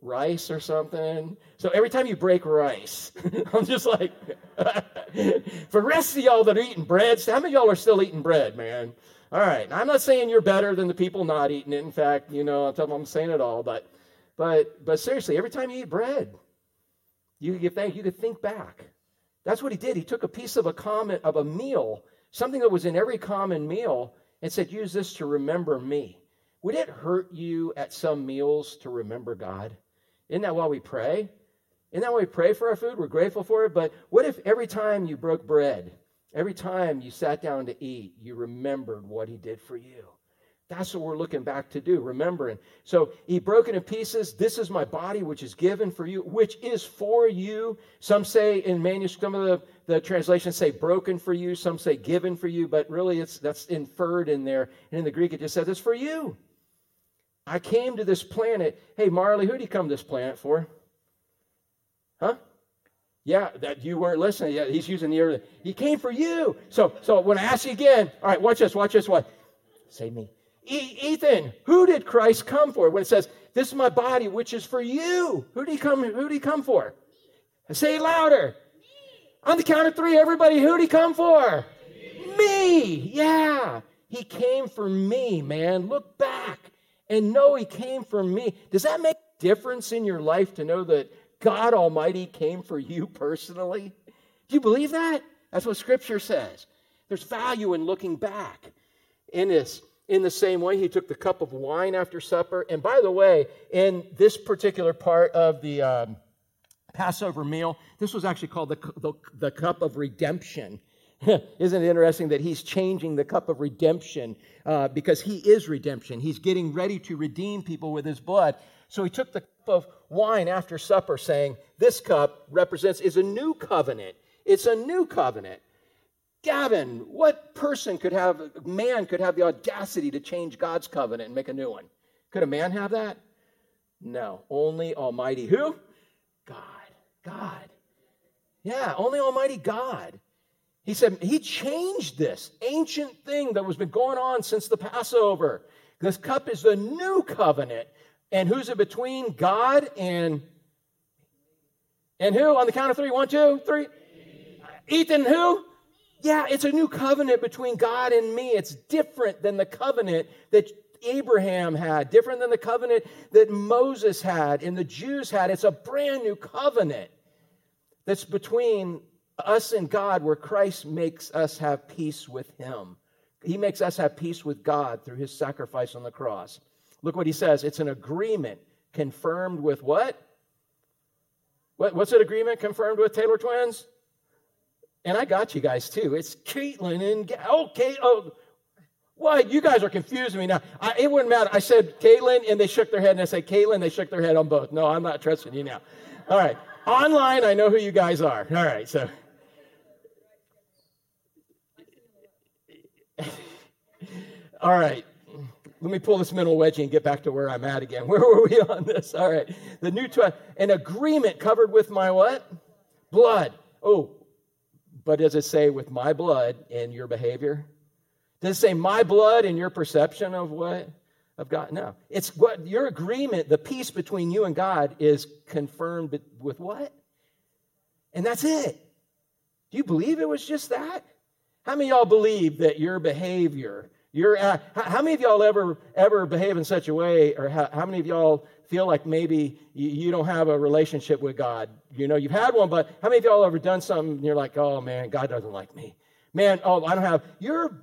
rice or something. So every time you break rice, [laughs] I'm just like, [laughs] for the rest of y'all that are eating bread, how many y'all are still eating bread, man? All right. I'm not saying you're better than the people not eating it. In fact, you know, I'm saying it all, but, but, but seriously, every time you eat bread, you could give thanks. You could think back. That's what he did. He took a piece of a common of a meal, something that was in every common meal, and said, "Use this to remember me." Would it hurt you at some meals to remember God? Isn't that why we pray? Isn't that why we pray for our food? We're grateful for it. But what if every time you broke bread, every time you sat down to eat, you remembered what He did for you? That's what we're looking back to do, remembering. So he broke it in pieces. This is my body, which is given for you, which is for you. Some say in manuscript, some of the, the translations say broken for you. Some say given for you, but really it's that's inferred in there. And in the Greek, it just says it's for you. I came to this planet. Hey, Marley, who did you come to this planet for? Huh? Yeah, that you weren't listening. Yeah, he's using the ear. He came for you. So, so when I ask you again, all right, watch this, watch this. What? Say me. E- Ethan, who did Christ come for? When it says, "This is my body, which is for you," who did he come? Who did he come for? Say louder. Me. On the count of three, everybody, who did he come for? Me. me. Yeah, he came for me, man. Look back and know He came for me. Does that make a difference in your life to know that God Almighty came for you personally? Do you believe that? That's what Scripture says. There's value in looking back. In this, in the same way, he took the cup of wine after supper. And by the way, in this particular part of the um, Passover meal, this was actually called the, the, the cup of redemption. [laughs] Isn't it interesting that he's changing the cup of redemption uh, because he is redemption? He's getting ready to redeem people with his blood. So he took the cup of wine after supper, saying, This cup represents, is a new covenant. It's a new covenant. Gavin, what person could have, man could have the audacity to change God's covenant and make a new one? Could a man have that? No. Only Almighty who? God. God. Yeah, only Almighty God. He said, He changed this ancient thing that was been going on since the Passover. This cup is the new covenant. And who's it between? God and and who? On the count of three. One, two, three. Ethan, who? Yeah, it's a new covenant between God and me. It's different than the covenant that Abraham had, different than the covenant that Moses had and the Jews had. It's a brand new covenant that's between us and God where Christ makes us have peace with Him. He makes us have peace with God through His sacrifice on the cross. Look what He says it's an agreement confirmed with what? what what's an agreement confirmed with Taylor Twins? And I got you guys too. It's Caitlin and okay. Oh, what? You guys are confusing me now. I, it wouldn't matter. I said Caitlin, and they shook their head, and I said Caitlin, they shook their head on both. No, I'm not trusting you now. All right. Online, I know who you guys are. All right. So. All right. Let me pull this mental wedgie and get back to where I'm at again. [laughs] Where were we on this? All right. The new tw- an agreement covered with my what? Blood. Oh, but does it say with my blood and your behavior? Does it say my blood and your perception of what? Of God? No. It's what your agreement, the peace between you and God is confirmed with what? And that's it. Do you believe it was just that? How many y'all believe that your behavior, your uh, how many of y'all ever ever behave in such a way, or how, how many of y'all feel like maybe you, you, don't have a relationship with God? You know, you've had one, but how many of y'all ever done something and you're like, oh man, God doesn't like me. Man, oh, I don't have your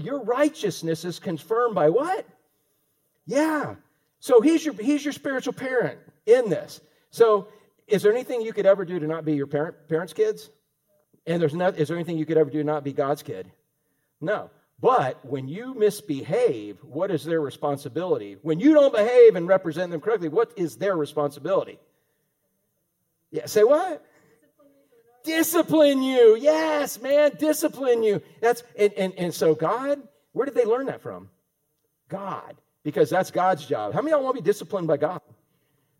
your righteousness is confirmed by what? Yeah. So he's your he's your spiritual parent in this. So is there anything you could ever do to not be your parent parents' kids? And there's not, is there anything you could ever do not be God's kid? No. But when you misbehave, what is their responsibility? When you don't behave and represent them correctly, what is their responsibility? Yeah, say what? Discipline you. Yes, man, discipline you. That's and, and, and so God, where did they learn that from? God. Because that's God's job. How many of y'all want to be disciplined by God?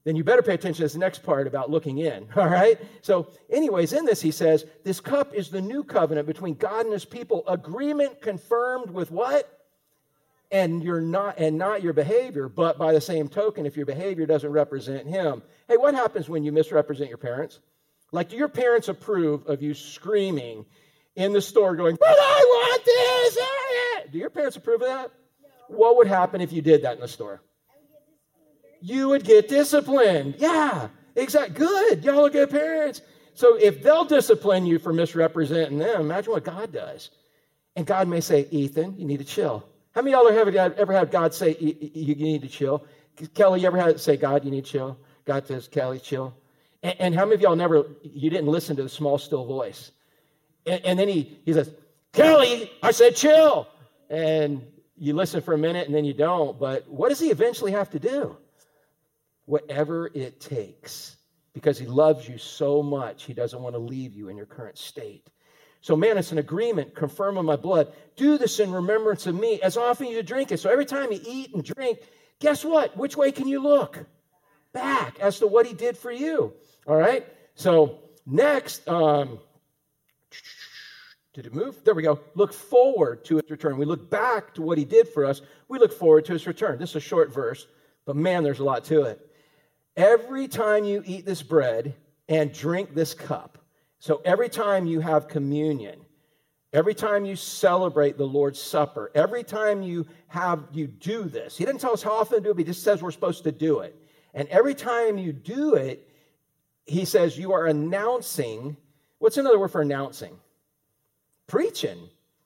Then you better pay attention to this next part about looking in. [laughs] All right? So, anyways, in this, he says, this cup is the new covenant between God and his people, agreement confirmed with what? And you're not and not your behavior, but by the same token, if your behavior doesn't represent him. Hey, what happens when you misrepresent your parents? Like, do your parents approve of you screaming in the store going, But I want this? Do your parents approve of that? No. What would happen if you did that in the store? You would get disciplined. Yeah, exactly. Good. Y'all are good parents. So if they'll discipline you for misrepresenting them, imagine what God does. And God may say, Ethan, you need to chill. How many of y'all have ever had God say, you need to chill? Kelly, you ever had say, God, you need to chill? God says, Kelly, chill. And, and, how many of y'all never, you didn't listen to the small, still voice? And, and then he, he says, Kelly, I said, chill. And you listen for a minute and then you don't. But what does he eventually have to do? Whatever it takes because he loves you so much, he doesn't want to leave you in your current state. So, man, it's an agreement, confirm on my blood. Do this in remembrance of me as often you drink it. So, every time you eat and drink, guess what? Which way can you look? Back as to what he did for you. All right? So, next, um, did it move? There we go. Look forward to his return. We look back to what he did for us. We look forward to his return. This is a short verse, but man, there's a lot to it. Every time you eat this bread and drink this cup, so every time you have communion, every time you celebrate the Lord's Supper, every time you have you do this, he didn't tell us how often to do it, he just says we're supposed to do it. And every time you do it, he says you are announcing. What's another word for announcing? Preaching.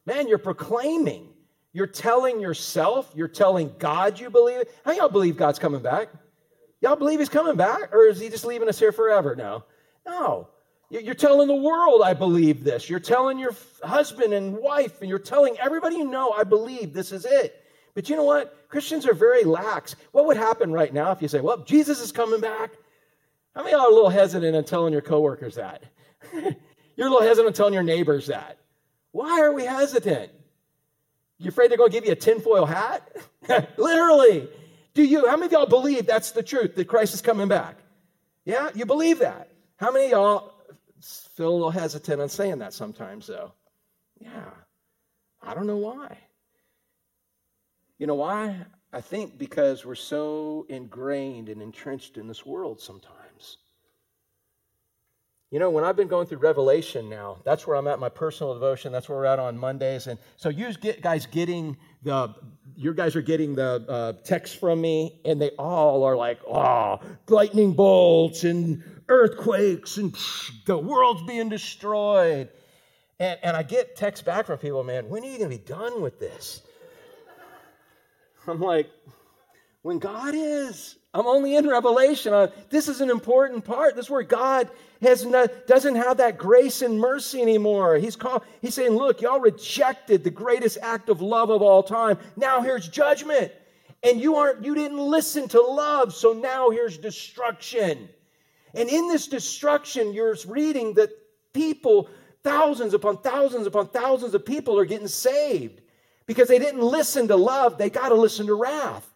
Man, you're proclaiming. You're telling yourself, you're telling God you believe. How y'all believe God's coming back? Y'all believe he's coming back? Or is he just leaving us here forever now? No. You're telling the world, I believe this. You're telling your husband and wife, and you're telling everybody you know, I believe this is it. But you know what? Christians are very lax. What would happen right now if you say, well, Jesus is coming back? Many of y'all are a little hesitant in telling your coworkers that? [laughs] you're a little hesitant in telling your neighbors that. Why are we hesitant? You afraid they're going to give you a tinfoil hat? [laughs] Literally. Do you, how many of y'all believe that's the truth, that Christ is coming back? Yeah, you believe that. How many of y'all feel a little hesitant on saying that sometimes, though? Yeah. I don't know why. You know why? I think because we're so ingrained and entrenched in this world sometimes. You know, when I've been going through Revelation now, that's where I'm at my personal devotion. That's where we're at on Mondays. And so you guys getting the, your guys are getting the uh, text from me, and they all are like, oh, lightning bolts and earthquakes and psh, the world's being destroyed. And, and I get texts back from people, man, when are you going to be done with this? I'm like, when God is. I'm only in Revelation. Uh, this is an important part. This is where God has not, doesn't have that grace and mercy anymore. He's, call, he's saying, look, y'all rejected the greatest act of love of all time. Now here's judgment. And you aren't, you didn't listen to love, so now here's destruction. And in this destruction, you're reading that people, thousands upon thousands upon thousands of people are getting saved because they didn't listen to love, they got to listen to wrath.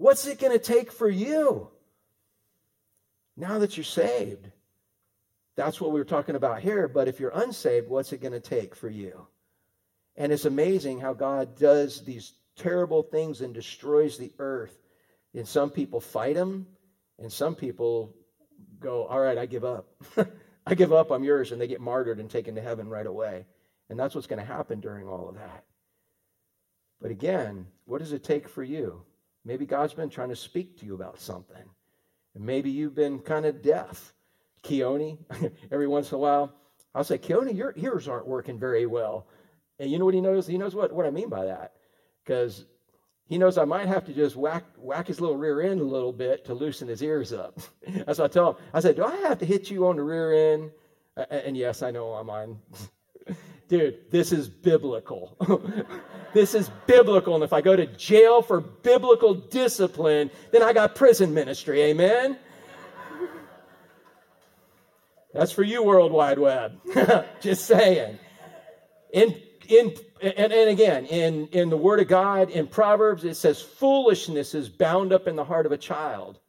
What's it going to take for you now that you're saved? That's what we were talking about here. But if you're unsaved, what's it going to take for you? And it's amazing how God does these terrible things and destroys the earth. And some people fight him, and some people go, All right, I give up. [laughs] I give up, I'm yours. And they get martyred and taken to heaven right away. And that's what's going to happen during all of that. But again, what does it take for you? Maybe God's been trying to speak to you about something. And maybe you've been kind of deaf. Keone, [laughs] every once in a while, I'll say, Keone, your ears aren't working very well. And you know what he knows? He knows what, what I mean by that. Because he knows I might have to just whack, whack his little rear end a little bit to loosen his ears up. [laughs] That's what I tell him. I said, Do I have to hit you on the rear end? And yes, I know I'm on. [laughs] Dude, this is biblical. This is biblical. And if I go to jail for biblical discipline, then I got prison ministry. Amen? That's for you, World Wide Web. [laughs] Just saying. In, in, and, and again, in, in the Word of God, in Proverbs, it says, foolishness is bound up in the heart of a child.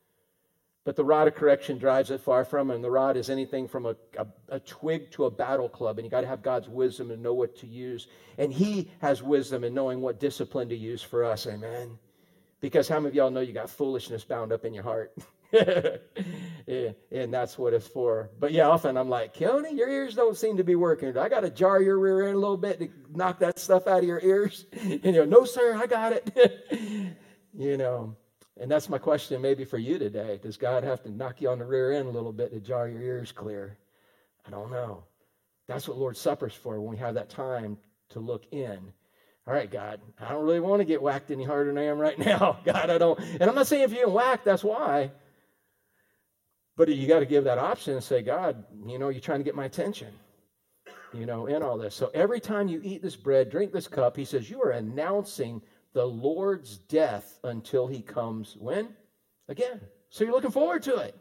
But the rod of correction drives it far from him. The rod is anything from a, a, a twig to a battle club. And you got to have God's wisdom and know what to use. And He has wisdom in knowing what discipline to use for us. Amen. Because how many of y'all know you got foolishness bound up in your heart? [laughs] yeah, and that's what it's for. But yeah, often I'm like, Keone, your ears don't seem to be working. I got to jar your rear end a little bit to knock that stuff out of your ears. [laughs] And you know, no, sir, I got it. [laughs] you know, and that's my question maybe for you today. Does God have to knock you on the rear end a little bit to jar your ears clear? I don't know. That's what Lord Supper's for when we have that time to look in. All right, God, I don't really want to get whacked any harder than I am right [laughs] now. God, I don't. And I'm not saying if you get whacked, that's why. But you got to give that option and say, God, you know, you're trying to get my attention, you know, in all this. So every time you eat this bread, drink this cup, he says, you are announcing the Lord's death until he comes when? Again. So you're looking forward to it.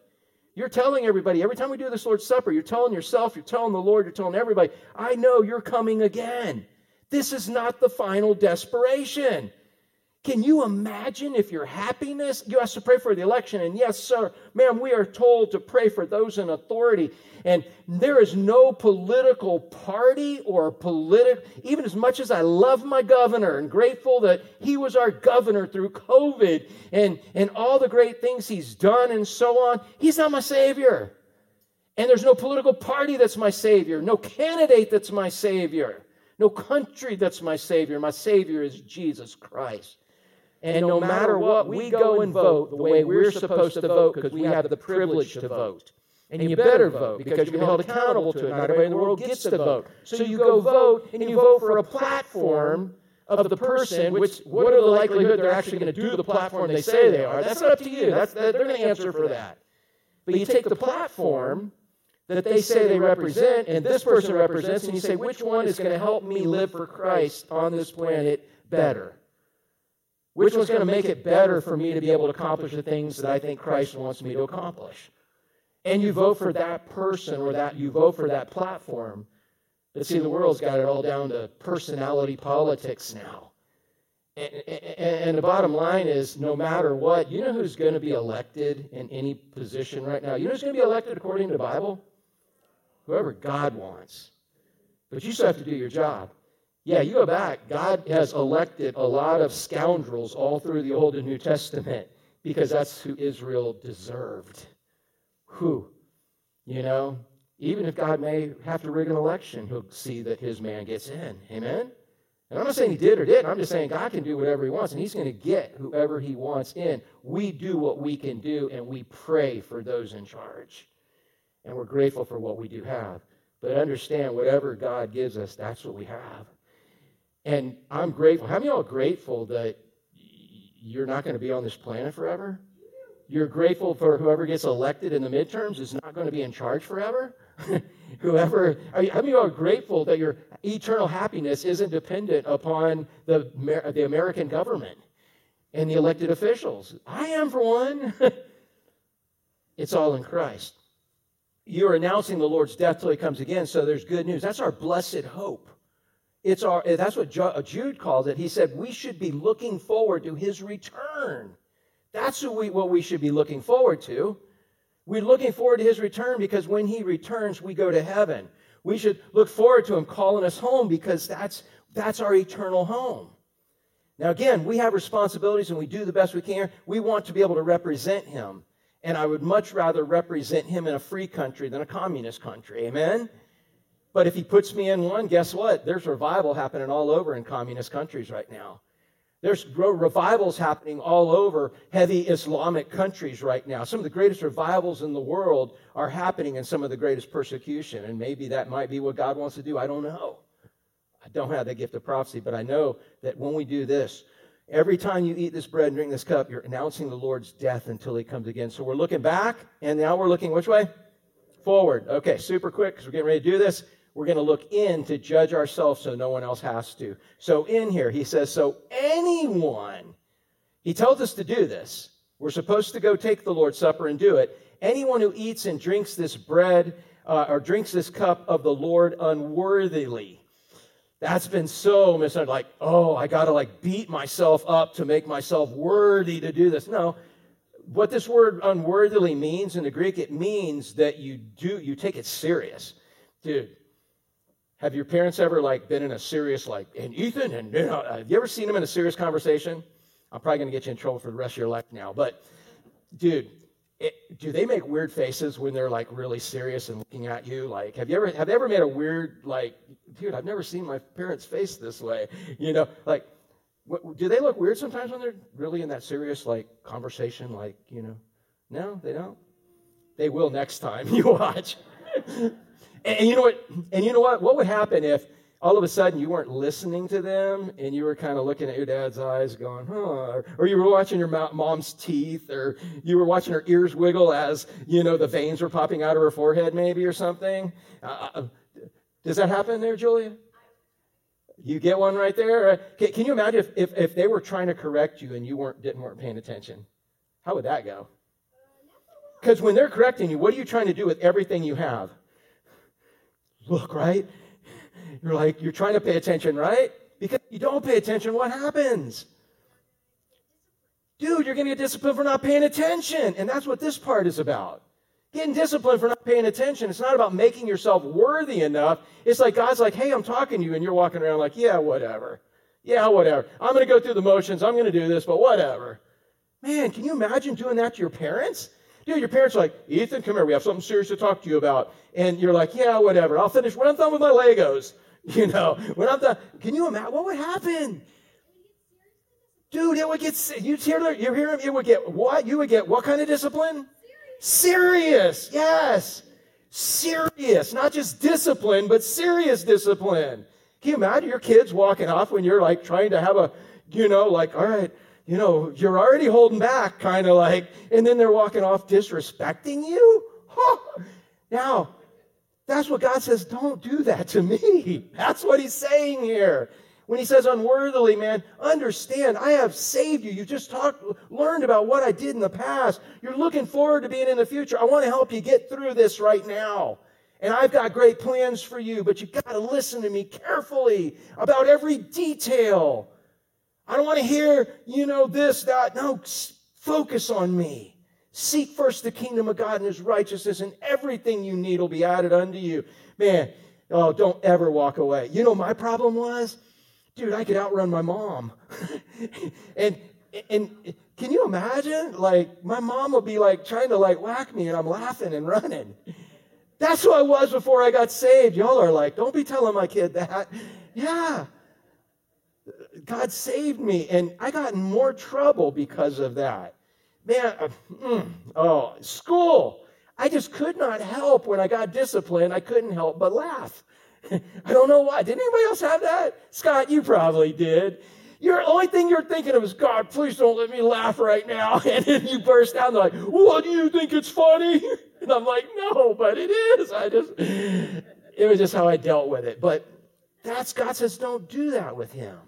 You're telling everybody, every time we do this Lord's Supper, you're telling yourself, you're telling the Lord, you're telling everybody, I know you're coming again. This is not the final desperation. Can you imagine if your happiness, you have to pray for the election? And yes, sir, ma'am, we are told to pray for those in authority. And there is no political party or political, even as much as I love my governor and grateful that he was our governor through COVID and, and all the great things he's done and so on, he's not my savior. And there's no political party that's my savior, no candidate that's my savior, no country that's my savior. My savior is Jesus Christ. And no matter what, we go and vote the way we're supposed to vote because we have the privilege to vote. And you better vote because you're held accountable to it. Not everybody in the world gets to vote. So you go vote and you vote for a platform of the person, which what are the likelihood they're actually going to do the platform they say they are? That's not up to you. That's, they're going to answer for that. But you take the platform that they say they represent and this person represents, and you say, which one is going to help me live for Christ on this planet better? Which one's going to make it better for me to be able to accomplish the things that I think Christ wants me to accomplish? And you vote for that person or that you vote for that platform. But see, the world's got it all down to personality politics now. And, and, the bottom line is no matter what, you know who's going to be elected in any position right now? You know who's going to be elected according to the Bible? Whoever God wants. But you still have to do your job. Yeah, you go back. God has elected a lot of scoundrels all through the Old and New Testament because that's who Israel deserved. Who? You know, even if God may have to rig an election, he'll see that his man gets in. Amen? And I'm not saying he did or didn't. I'm just saying God can do whatever he wants, and he's going to get whoever he wants in. We do what we can do, and we pray for those in charge. And we're grateful for what we do have. But understand, whatever God gives us, that's what we have. And I'm grateful. How many of y'all grateful that you're not going to be on this planet forever? You're grateful for whoever gets elected in the midterms is not going to be in charge forever? [laughs] whoever, how many of you are grateful that your eternal happiness isn't dependent upon the, the American government and the elected officials? I am for one. [laughs] it's all in Christ. You're announcing the Lord's death till he comes again, so there's good news. That's our blessed hope. It's our, eh, that's what uh, Jude calls it. He said we should be looking forward to his return. That's we, what we should be looking forward to. We're looking forward to his return because when he returns, we go to heaven. We should look forward to him calling us home because that's, that's our eternal home. Now, again, we have responsibilities and we do the best we can. We want to be able to represent him. And I would much rather represent him in a free country than a communist country. Amen? But if he puts me in one, guess what? There's revival happening all over in communist countries right now. There's revivals happening all over heavy Islamic countries right now. Some of the greatest revivals in the world are happening in some of the greatest persecution. And maybe that might be what God wants to do. I don't know. I don't have the gift of prophecy, but I know that when we do this, every time you eat this bread and drink this cup, you're announcing the Lord's death until he comes again. So we're looking back, and now we're looking which way? Forward. Okay, super quick because we're getting ready to do this we're going to look in to judge ourselves so no one else has to. So, in here, he says, So anyone, he tells us to do this. We're supposed to go take the Lord's Supper and do it. Anyone who eats and drinks this bread uh, or drinks this cup of the Lord unworthily. That's been so misunderstood. Like, oh, I got to like beat myself up to make myself worthy to do this. No, what this word unworthily means in the Greek, it means that you do, you take it serious. Dude, have your parents ever like been in a serious like and Ethan and you know, have you ever seen them in a serious conversation? I'm probably to get you in trouble for the rest of your life now, but dude, it, do they make weird faces when they're like really serious and looking at you? Like, have you ever have they ever made a weird like, dude? I've never seen my parents' face this way. You know, like, what, do they look weird sometimes when they're really in that serious like conversation? Like, you know, no, they don't. They will next time. [laughs] You watch. And, you know what? And you know what? What would happen if all of a sudden you weren't listening to them and you were kind of looking at your dad's eyes going, huh? Or you were watching your mom's teeth or you were watching her ears wiggle as, you know, the veins were popping out of her forehead maybe or something. Uh, uh does that happen there, Julia? You get one right there? Can, can you imagine if, if, if they were trying to correct you and you weren't, didn't, weren't paying attention? How would that go? Because when they're correcting you, what are you trying to do with everything you have? Look, right? You're like, you're trying to pay attention, right? Because you don't pay attention, what happens? Dude, you're going to get disciplined for not paying attention. And that's what this part is about. Getting disciplined for not paying attention. It's not about making yourself worthy enough. It's like God's like, hey, I'm talking to you. And you're walking around like, yeah, whatever. Yeah, whatever. I'm going to go through the motions. I'm going to do this, but whatever. Man, can you imagine doing that to your parents? Dude, your parents are like, Ethan, come here. We have something serious to talk to you about. And you're like, yeah, whatever. I'll finish when I'm done with my Legos. [laughs] You know, when I'm done. Can you imagine what would happen? Dude, it would get, you hear, you hear him, it would get what? You would get what kind of discipline? Serious. serious. Yes. Serious. Not just discipline, but serious discipline. Can you imagine your kids walking off when you're like trying to have a, you know, like, all right, you know, you're already holding back, kind of like, and then they're walking off disrespecting you? Huh. Now, that's what God says, don't do that to me. [laughs] That's what he's saying here. When he says unworthily, man, understand, I have saved you. You just talked, learned about what I did in the past. You're looking forward to being in the future. I want to help you get through this right now. And I've got great plans for you, but you got to listen to me carefully about every detail. I don't want to hear, you know, this, that. No, focus on me. Seek first the kingdom of God and his righteousness, and everything you need will be added unto you. Man, oh, don't ever walk away. You know, my problem was dude, I could outrun my mom. [laughs] and and can you imagine? Like my mom would be like trying to like whack me and I'm laughing and running. That's who I was before I got saved. Y'all are like, don't be telling my kid that. Yeah. God saved me, and I got in more trouble because of that. Man, uh, mm, oh, school. I just could not help when I got disciplined. I couldn't help but laugh. [laughs] I don't know why. Did anybody else have that? Scott, you probably did. Your only thing you're thinking of is, God, please don't let me laugh right now. [laughs] And then you burst out and they're like, What do you think it's funny? [laughs] And I'm like, No, but it is. I just, it was just how I dealt with it. But that's God says, Don't do that with him.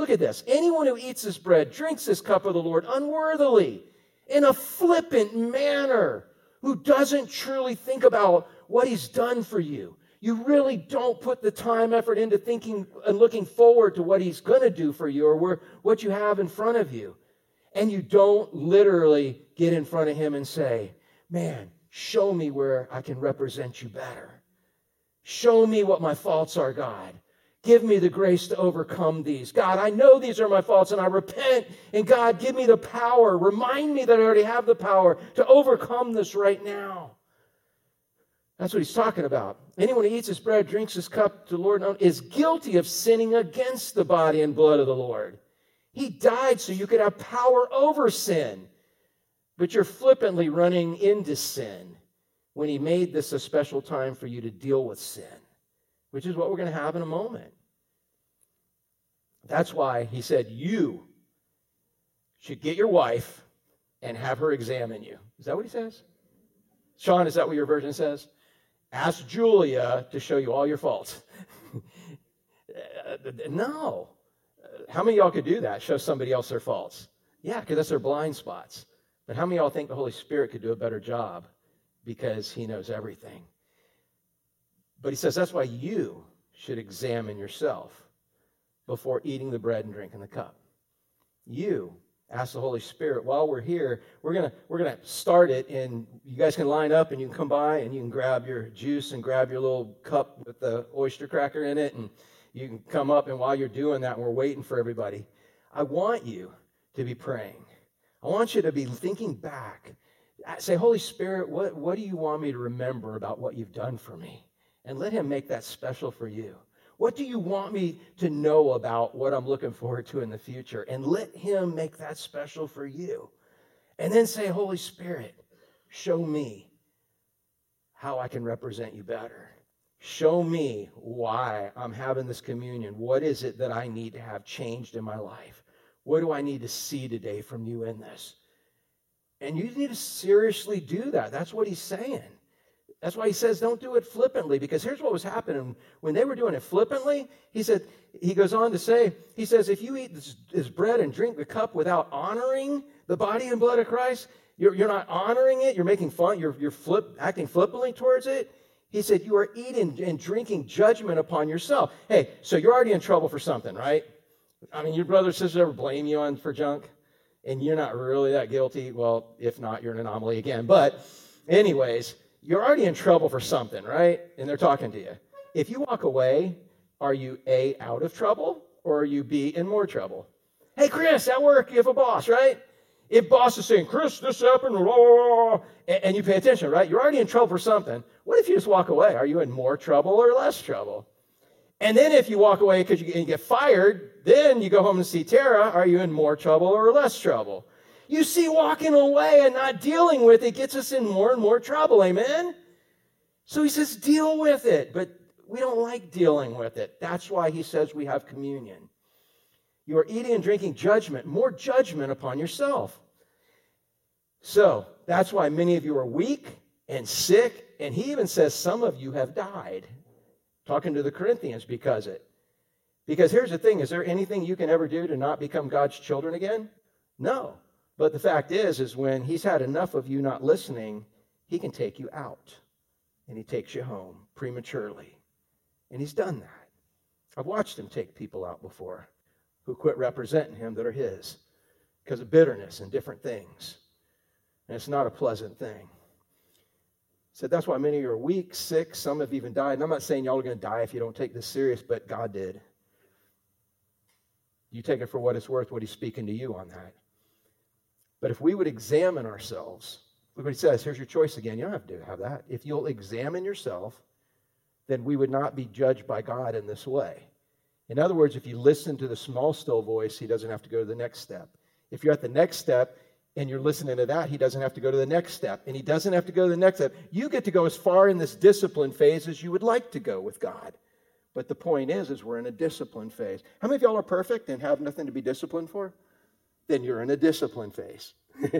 Look at this. Anyone who eats this bread, drinks this cup of the Lord unworthily, in a flippant manner, who doesn't truly think about what he's done for you, you really don't put the time, effort into thinking and looking forward to what he's going to do for you or where, what you have in front of you. And you don't literally get in front of him and say, Man, show me where I can represent you better. Show me what my faults are, God. Give me the grace to overcome these. God, I know these are my faults and I repent. And God, give me the power. Remind me that I already have the power to overcome this right now. That's what he's talking about. Anyone who eats his bread, drinks his cup to the Lord is guilty of sinning against the body and blood of the Lord. He died so you could have power over sin. But you're flippantly running into sin when he made this a special time for you to deal with sin, which is what we're going to have in a moment. That's why he said, You should get your wife and have her examine you. Is that what he says? Sean, is that what your version says? Ask Julia to show you all your faults. [laughs] no. How many y'all could do that? Show somebody else their faults? Yeah, because that's their blind spots. But how many y'all think the Holy Spirit could do a better job because he knows everything? But he says that's why you should examine yourself before eating the bread and drinking the cup. You ask the Holy Spirit while we're here. We're gonna we're gonna start it, and you guys can line up, and you can come by, and you can grab your juice and grab your little cup with the oyster cracker in it, and you can come up. And while you're doing that, and we're waiting for everybody, I want you to be praying. I want you to be thinking back. Say, Holy Spirit, what, what do you want me to remember about what you've done for me? And let Him make that special for you. What do you want me to know about what I'm looking forward to in the future? And let Him make that special for you. And then say, Holy Spirit, show me how I can represent you better. Show me why I'm having this communion. What is it that I need to have changed in my life? What do I need to see today from you in this? And you need to seriously do that. That's what he's saying. That's why he says don't do it flippantly, because here's what was happening. When they were doing it flippantly, he said, he goes on to say, he says, if you eat this, this bread and drink the cup without honoring the body and blood of Christ, you're, you're not honoring it, you're making fun, you're, you're flip, acting flippantly towards it. He said, you are eating and drinking judgment upon yourself. Hey, so you're already in trouble for something, right? I mean, your brother or sister ever blame you on for junk, and you're not really that guilty. Well, if not, you're an anomaly again. But, anyways, you're already in trouble for something, right? And they're talking to you. If you walk away, are you A, out of trouble, or are you B, in more trouble? Hey, Chris, at work, you have a boss, right? If boss is saying, Chris, this happened, blah, blah, blah, and you pay attention, right? You're already in trouble for something. What if you just walk away? Are you in more trouble or less trouble? And then if you walk away because you get fired, then you go home and see Tara, are you in more trouble or less trouble? You see, walking away and not dealing with it gets us in more and more trouble. Amen? So he says, deal with it. But we don't like dealing with it. That's why he says we have communion. You are eating and drinking judgment, more judgment upon yourself. So that's why many of you are weak and sick. And he even says some of you have died. Talking to the Corinthians because it. Because here's the thing is there anything you can ever do to not become God's children again? No. But the fact is, is when he's had enough of you not listening, he can take you out and he takes you home prematurely. And he's done that. I've watched him take people out before who quit representing him that are his because of bitterness and different things. And it's not a pleasant thing. Said that's why many of you are weak, sick, some have even died. And I'm not saying y'all are going to die if you don't take this serious, but God did. You take it for what it's worth, what he's speaking to you on that. But if we would examine ourselves, look what he says. Here's your choice again. You don't have to have that. If you'll examine yourself, then we would not be judged by God in this way. In other words, if you listen to the small, still voice, he doesn't have to go to the next step. If you're at the next step and you're listening to that, he doesn't have to go to the next step. And he doesn't have to go to the next step. You get to go as far in this discipline phase as you would like to go with God. But the point is, is we're in a discipline phase. How many of y'all are perfect and have nothing to be disciplined for? Then you're in a discipline phase. [laughs]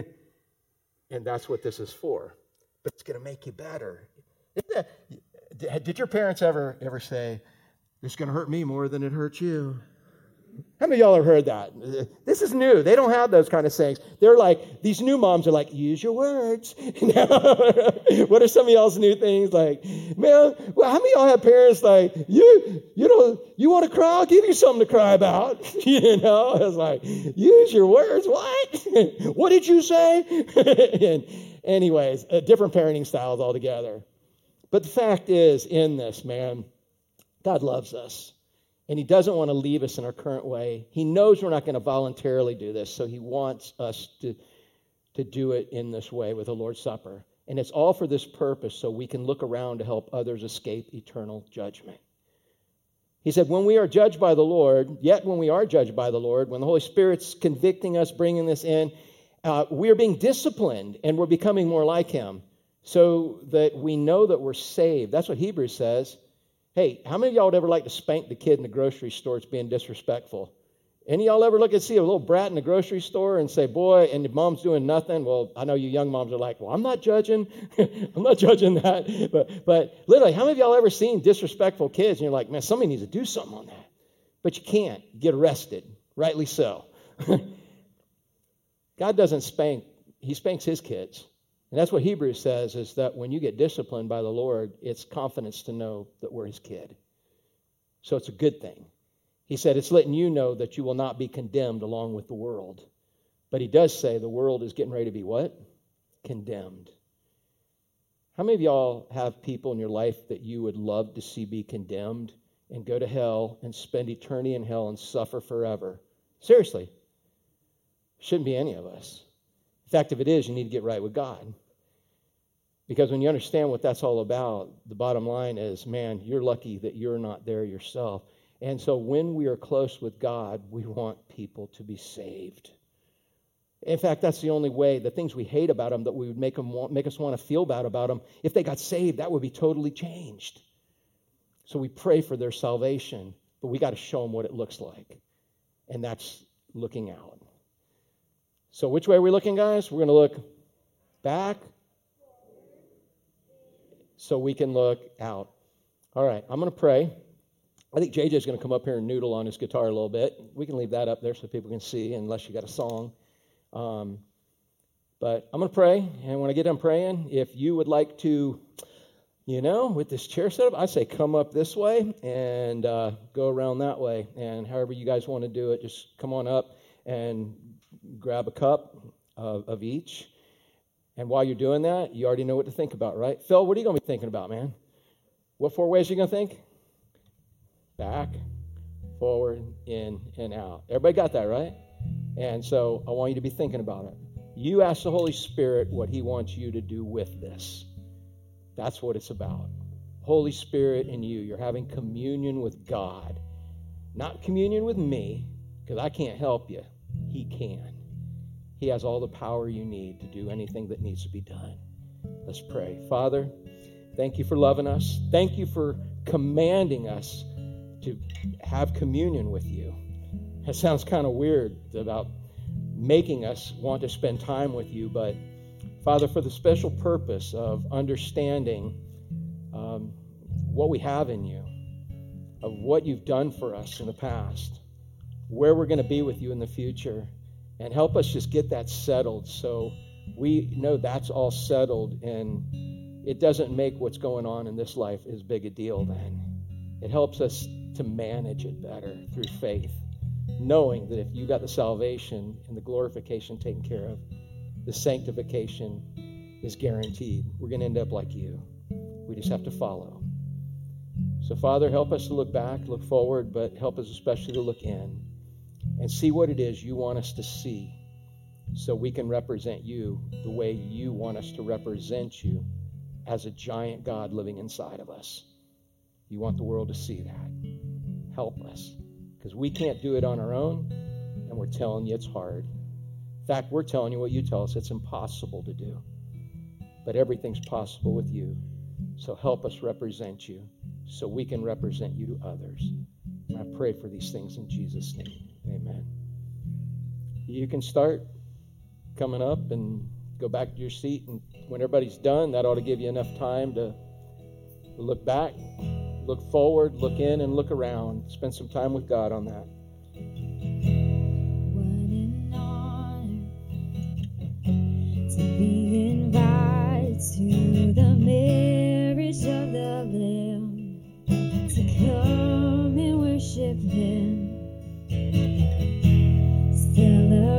and that's what this is for. But it's going to make you better. Did your parents ever ever say, "It's going to hurt me more than it hurts you"? How many of y'all have heard that? This is new. They don't have those kind of sayings. They're like, these new moms are like, use your words. [laughs] what are some of y'all's new things? Like, man, well, how many y'all have parents like, you, you know, you want to cry? I'll give you something to cry about. [laughs] you know, it's like, use your words. What? [laughs] what did you say? and anyways, uh, different parenting styles altogether. But the fact is, in this, man, God loves us and he doesn't want to leave us in our current way. He knows we're not going to voluntarily do this, so he wants us to, to do it in this way with the Lord's Supper. And it's all for this purpose, so we can look around to help others escape eternal judgment. He said, When we are judged by the Lord, yet when we are judged by the Lord, when the Holy Spirit's convicting us, bringing this in, uh, we are being disciplined and we're becoming more like Him so that we know that we're saved. That's what Hebrews says. Hey, how many of y'all would ever like to spank the kid in the grocery store that's being disrespectful? Any y'all ever look and see a little brat in the grocery store and say, boy, and the mom's doing nothing? Well, I know you young moms are like, well, I'm not judging. [laughs] I'm not judging that. But, but literally, how many of y'all ever seen disrespectful kids and you're like, man, somebody needs to do something on that? But you can't. Get arrested. Rightly so. [laughs] God doesn't spank, He spanks His kids. And that's what Hebrews says is that when you get disciplined by the Lord, it's confidence to know that we're his kid. So it's a good thing. He said it's letting you know that you will not be condemned along with the world. But he does say the world is getting ready to be what? Condemned. How many of y'all have people in your life that you would love to see be condemned and go to hell and spend eternity in hell and suffer forever? Seriously. Shouldn't be any of us. In fact, if it is, you need to get right with God. Because when you understand what that's all about, the bottom line is man, you're lucky that you're not there yourself. And so when we are close with God, we want people to be saved. In fact, that's the only way. The things we hate about them that we would make, them want, make us want to feel bad about them, if they got saved, that would be totally changed. So we pray for their salvation, but we got to show them what it looks like. And that's looking out. So, which way are we looking, guys? We're going to look back so we can look out. All right, I'm going to pray. I think JJ's going to come up here and noodle on his guitar a little bit. We can leave that up there so people can see, unless you got a song. Um, but I'm going to pray, and when I get done praying, if you would like to, you know, with this chair setup, I say come up this way and uh, go around that way. And however you guys want to do it, just come on up and grab a cup of, of each. And while you're doing that, you already know what to think about, right? Phil, what are you going to be thinking about, man? What four ways are you going to think? Back, forward, in, and out. Everybody got that, right? And so I want you to be thinking about it. You ask the Holy Spirit what He wants you to do with this. That's what it's about. Holy Spirit in you. You're having communion with God, not communion with me, because I can't help you. He can. He has all the power you need to do anything that needs to be done. Let's pray. Father, thank you for loving us. Thank you for commanding us to have communion with you. That sounds kind of weird about making us want to spend time with you, but Father, for the special purpose of understanding um, what we have in you, of what you've done for us in the past, where we're going to be with you in the future and help us just get that settled so we know that's all settled and it doesn't make what's going on in this life as big a deal then. It helps us to manage it better through faith, knowing that if you got the salvation and the glorification taken care of, the sanctification is guaranteed. We're going to end up like you. We just have to follow. So, Father, help us to look back, look forward, but help us especially to look in and see what it is you want us to see so we can represent you the way you want us to represent you as a giant God living inside of us. You want the world to see that. Help us because we can't do it on our own, and we're telling you it's hard. In fact, we're telling you what you tell us it's impossible to do. But everything's possible with you. So help us represent you so we can represent you to others. And I pray for these things in Jesus' name. Amen. You can start coming up and go back to your seat. And when everybody's done, that ought to give you enough time to look back, look forward, look in, and look around. Spend some time with God on that.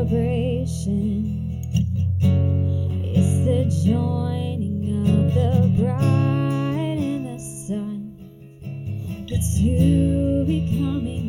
Celebration is the joining of the bride and the Son. the you becoming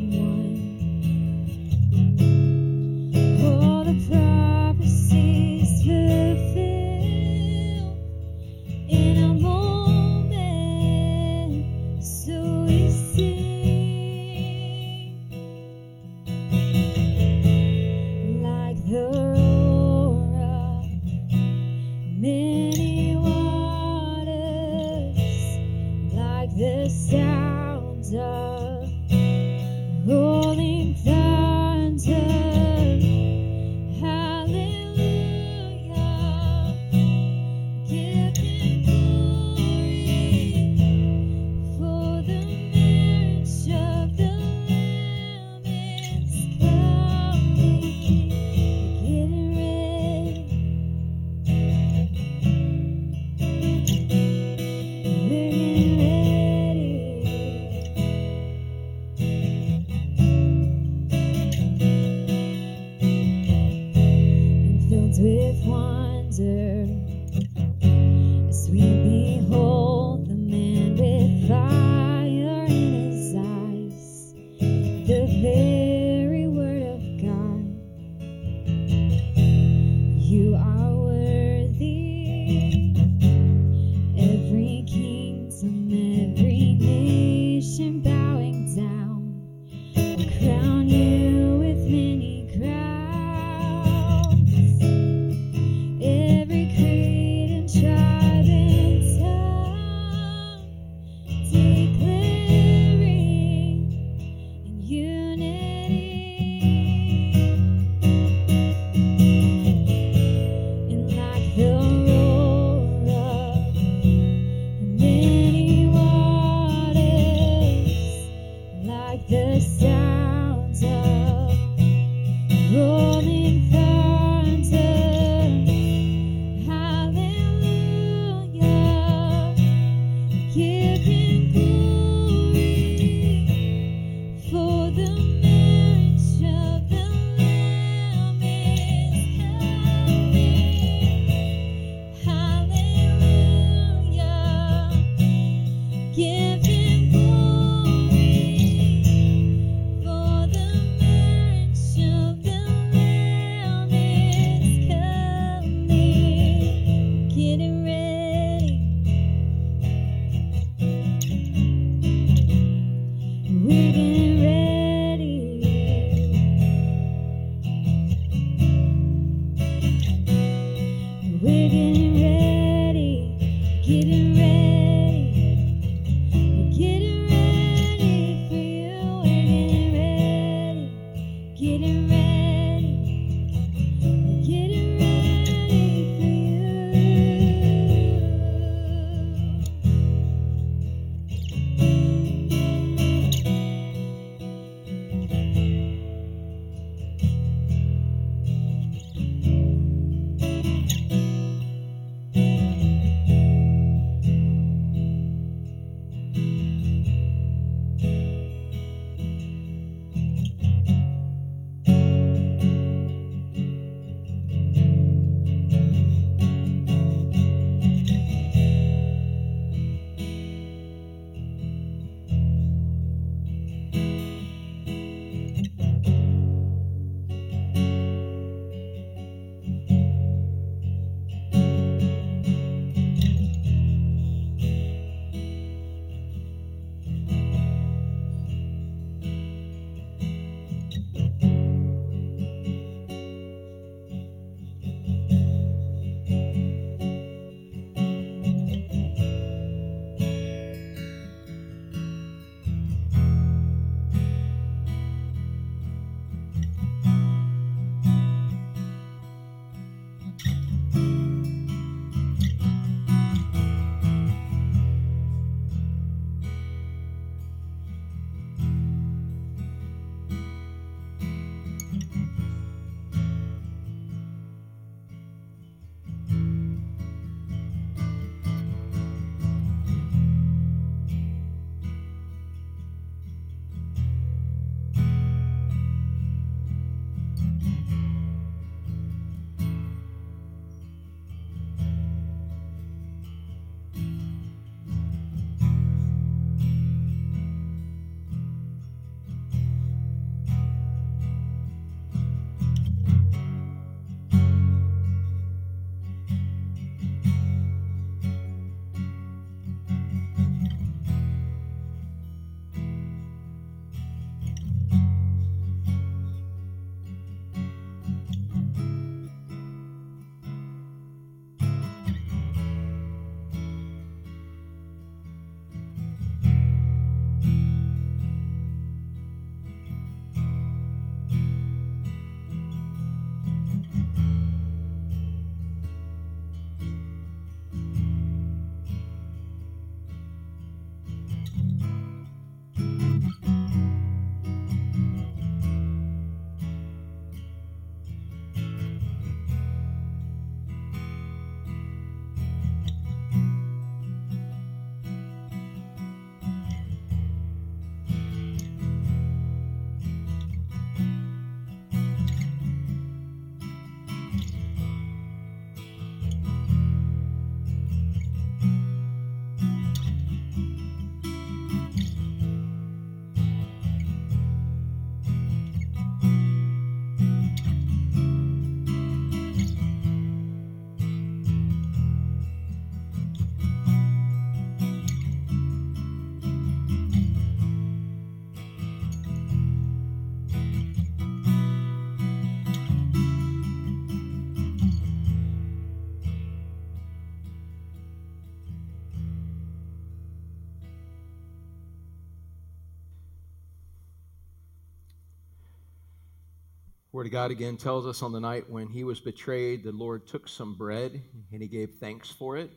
Word of God again tells us on the night when he was betrayed, the Lord took some bread and he gave thanks for it.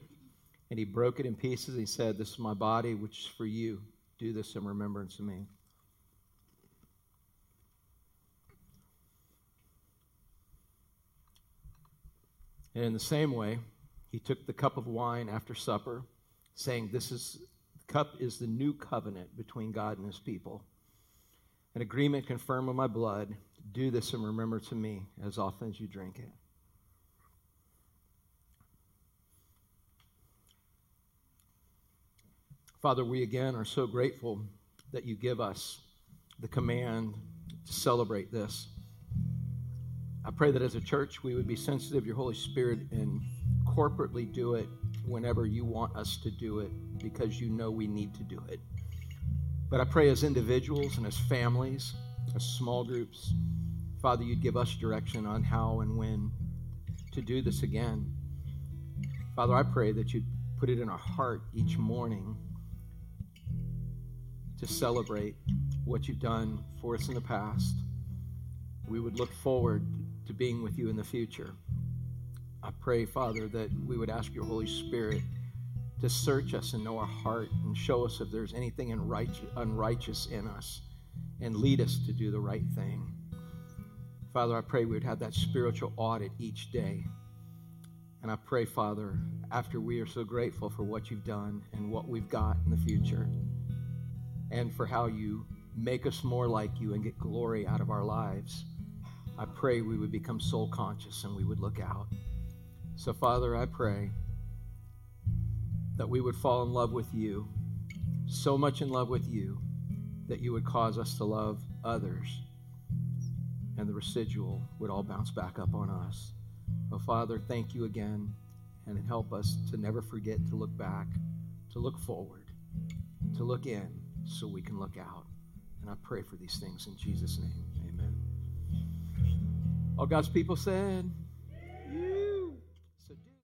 And he broke it in pieces. And he said, This is my body, which is for you. Do this in remembrance of me. And in the same way, he took the cup of wine after supper, saying, This is the cup is the new covenant between God and his people. An agreement confirmed with my blood. Do this and remember to me as often as you drink it. Father, we again are so grateful that you give us the command to celebrate this. I pray that as a church we would be sensitive to your Holy Spirit and corporately do it whenever you want us to do it because you know we need to do it. But I pray as individuals and as families, as small groups, Father, you'd give us direction on how and when to do this again. Father, I pray that you'd put it in our heart each morning to celebrate what you've done for us in the past. We would look forward to being with you in the future. I pray, Father, that we would ask your Holy Spirit to search us and know our heart and show us if there's anything unrighteous in us and lead us to do the right thing. Father, I pray we would have that spiritual audit each day. And I pray, Father, after we are so grateful for what you've done and what we've got in the future, and for how you make us more like you and get glory out of our lives, I pray we would become soul conscious and we would look out. So, Father, I pray that we would fall in love with you, so much in love with you, that you would cause us to love others, and the residual would all bounce back up on us. Oh, Father, thank you again, and help us to never forget to look back, to look forward, to look in, so we can look out. And I pray for these things in Jesus' name. Amen. All God's people said,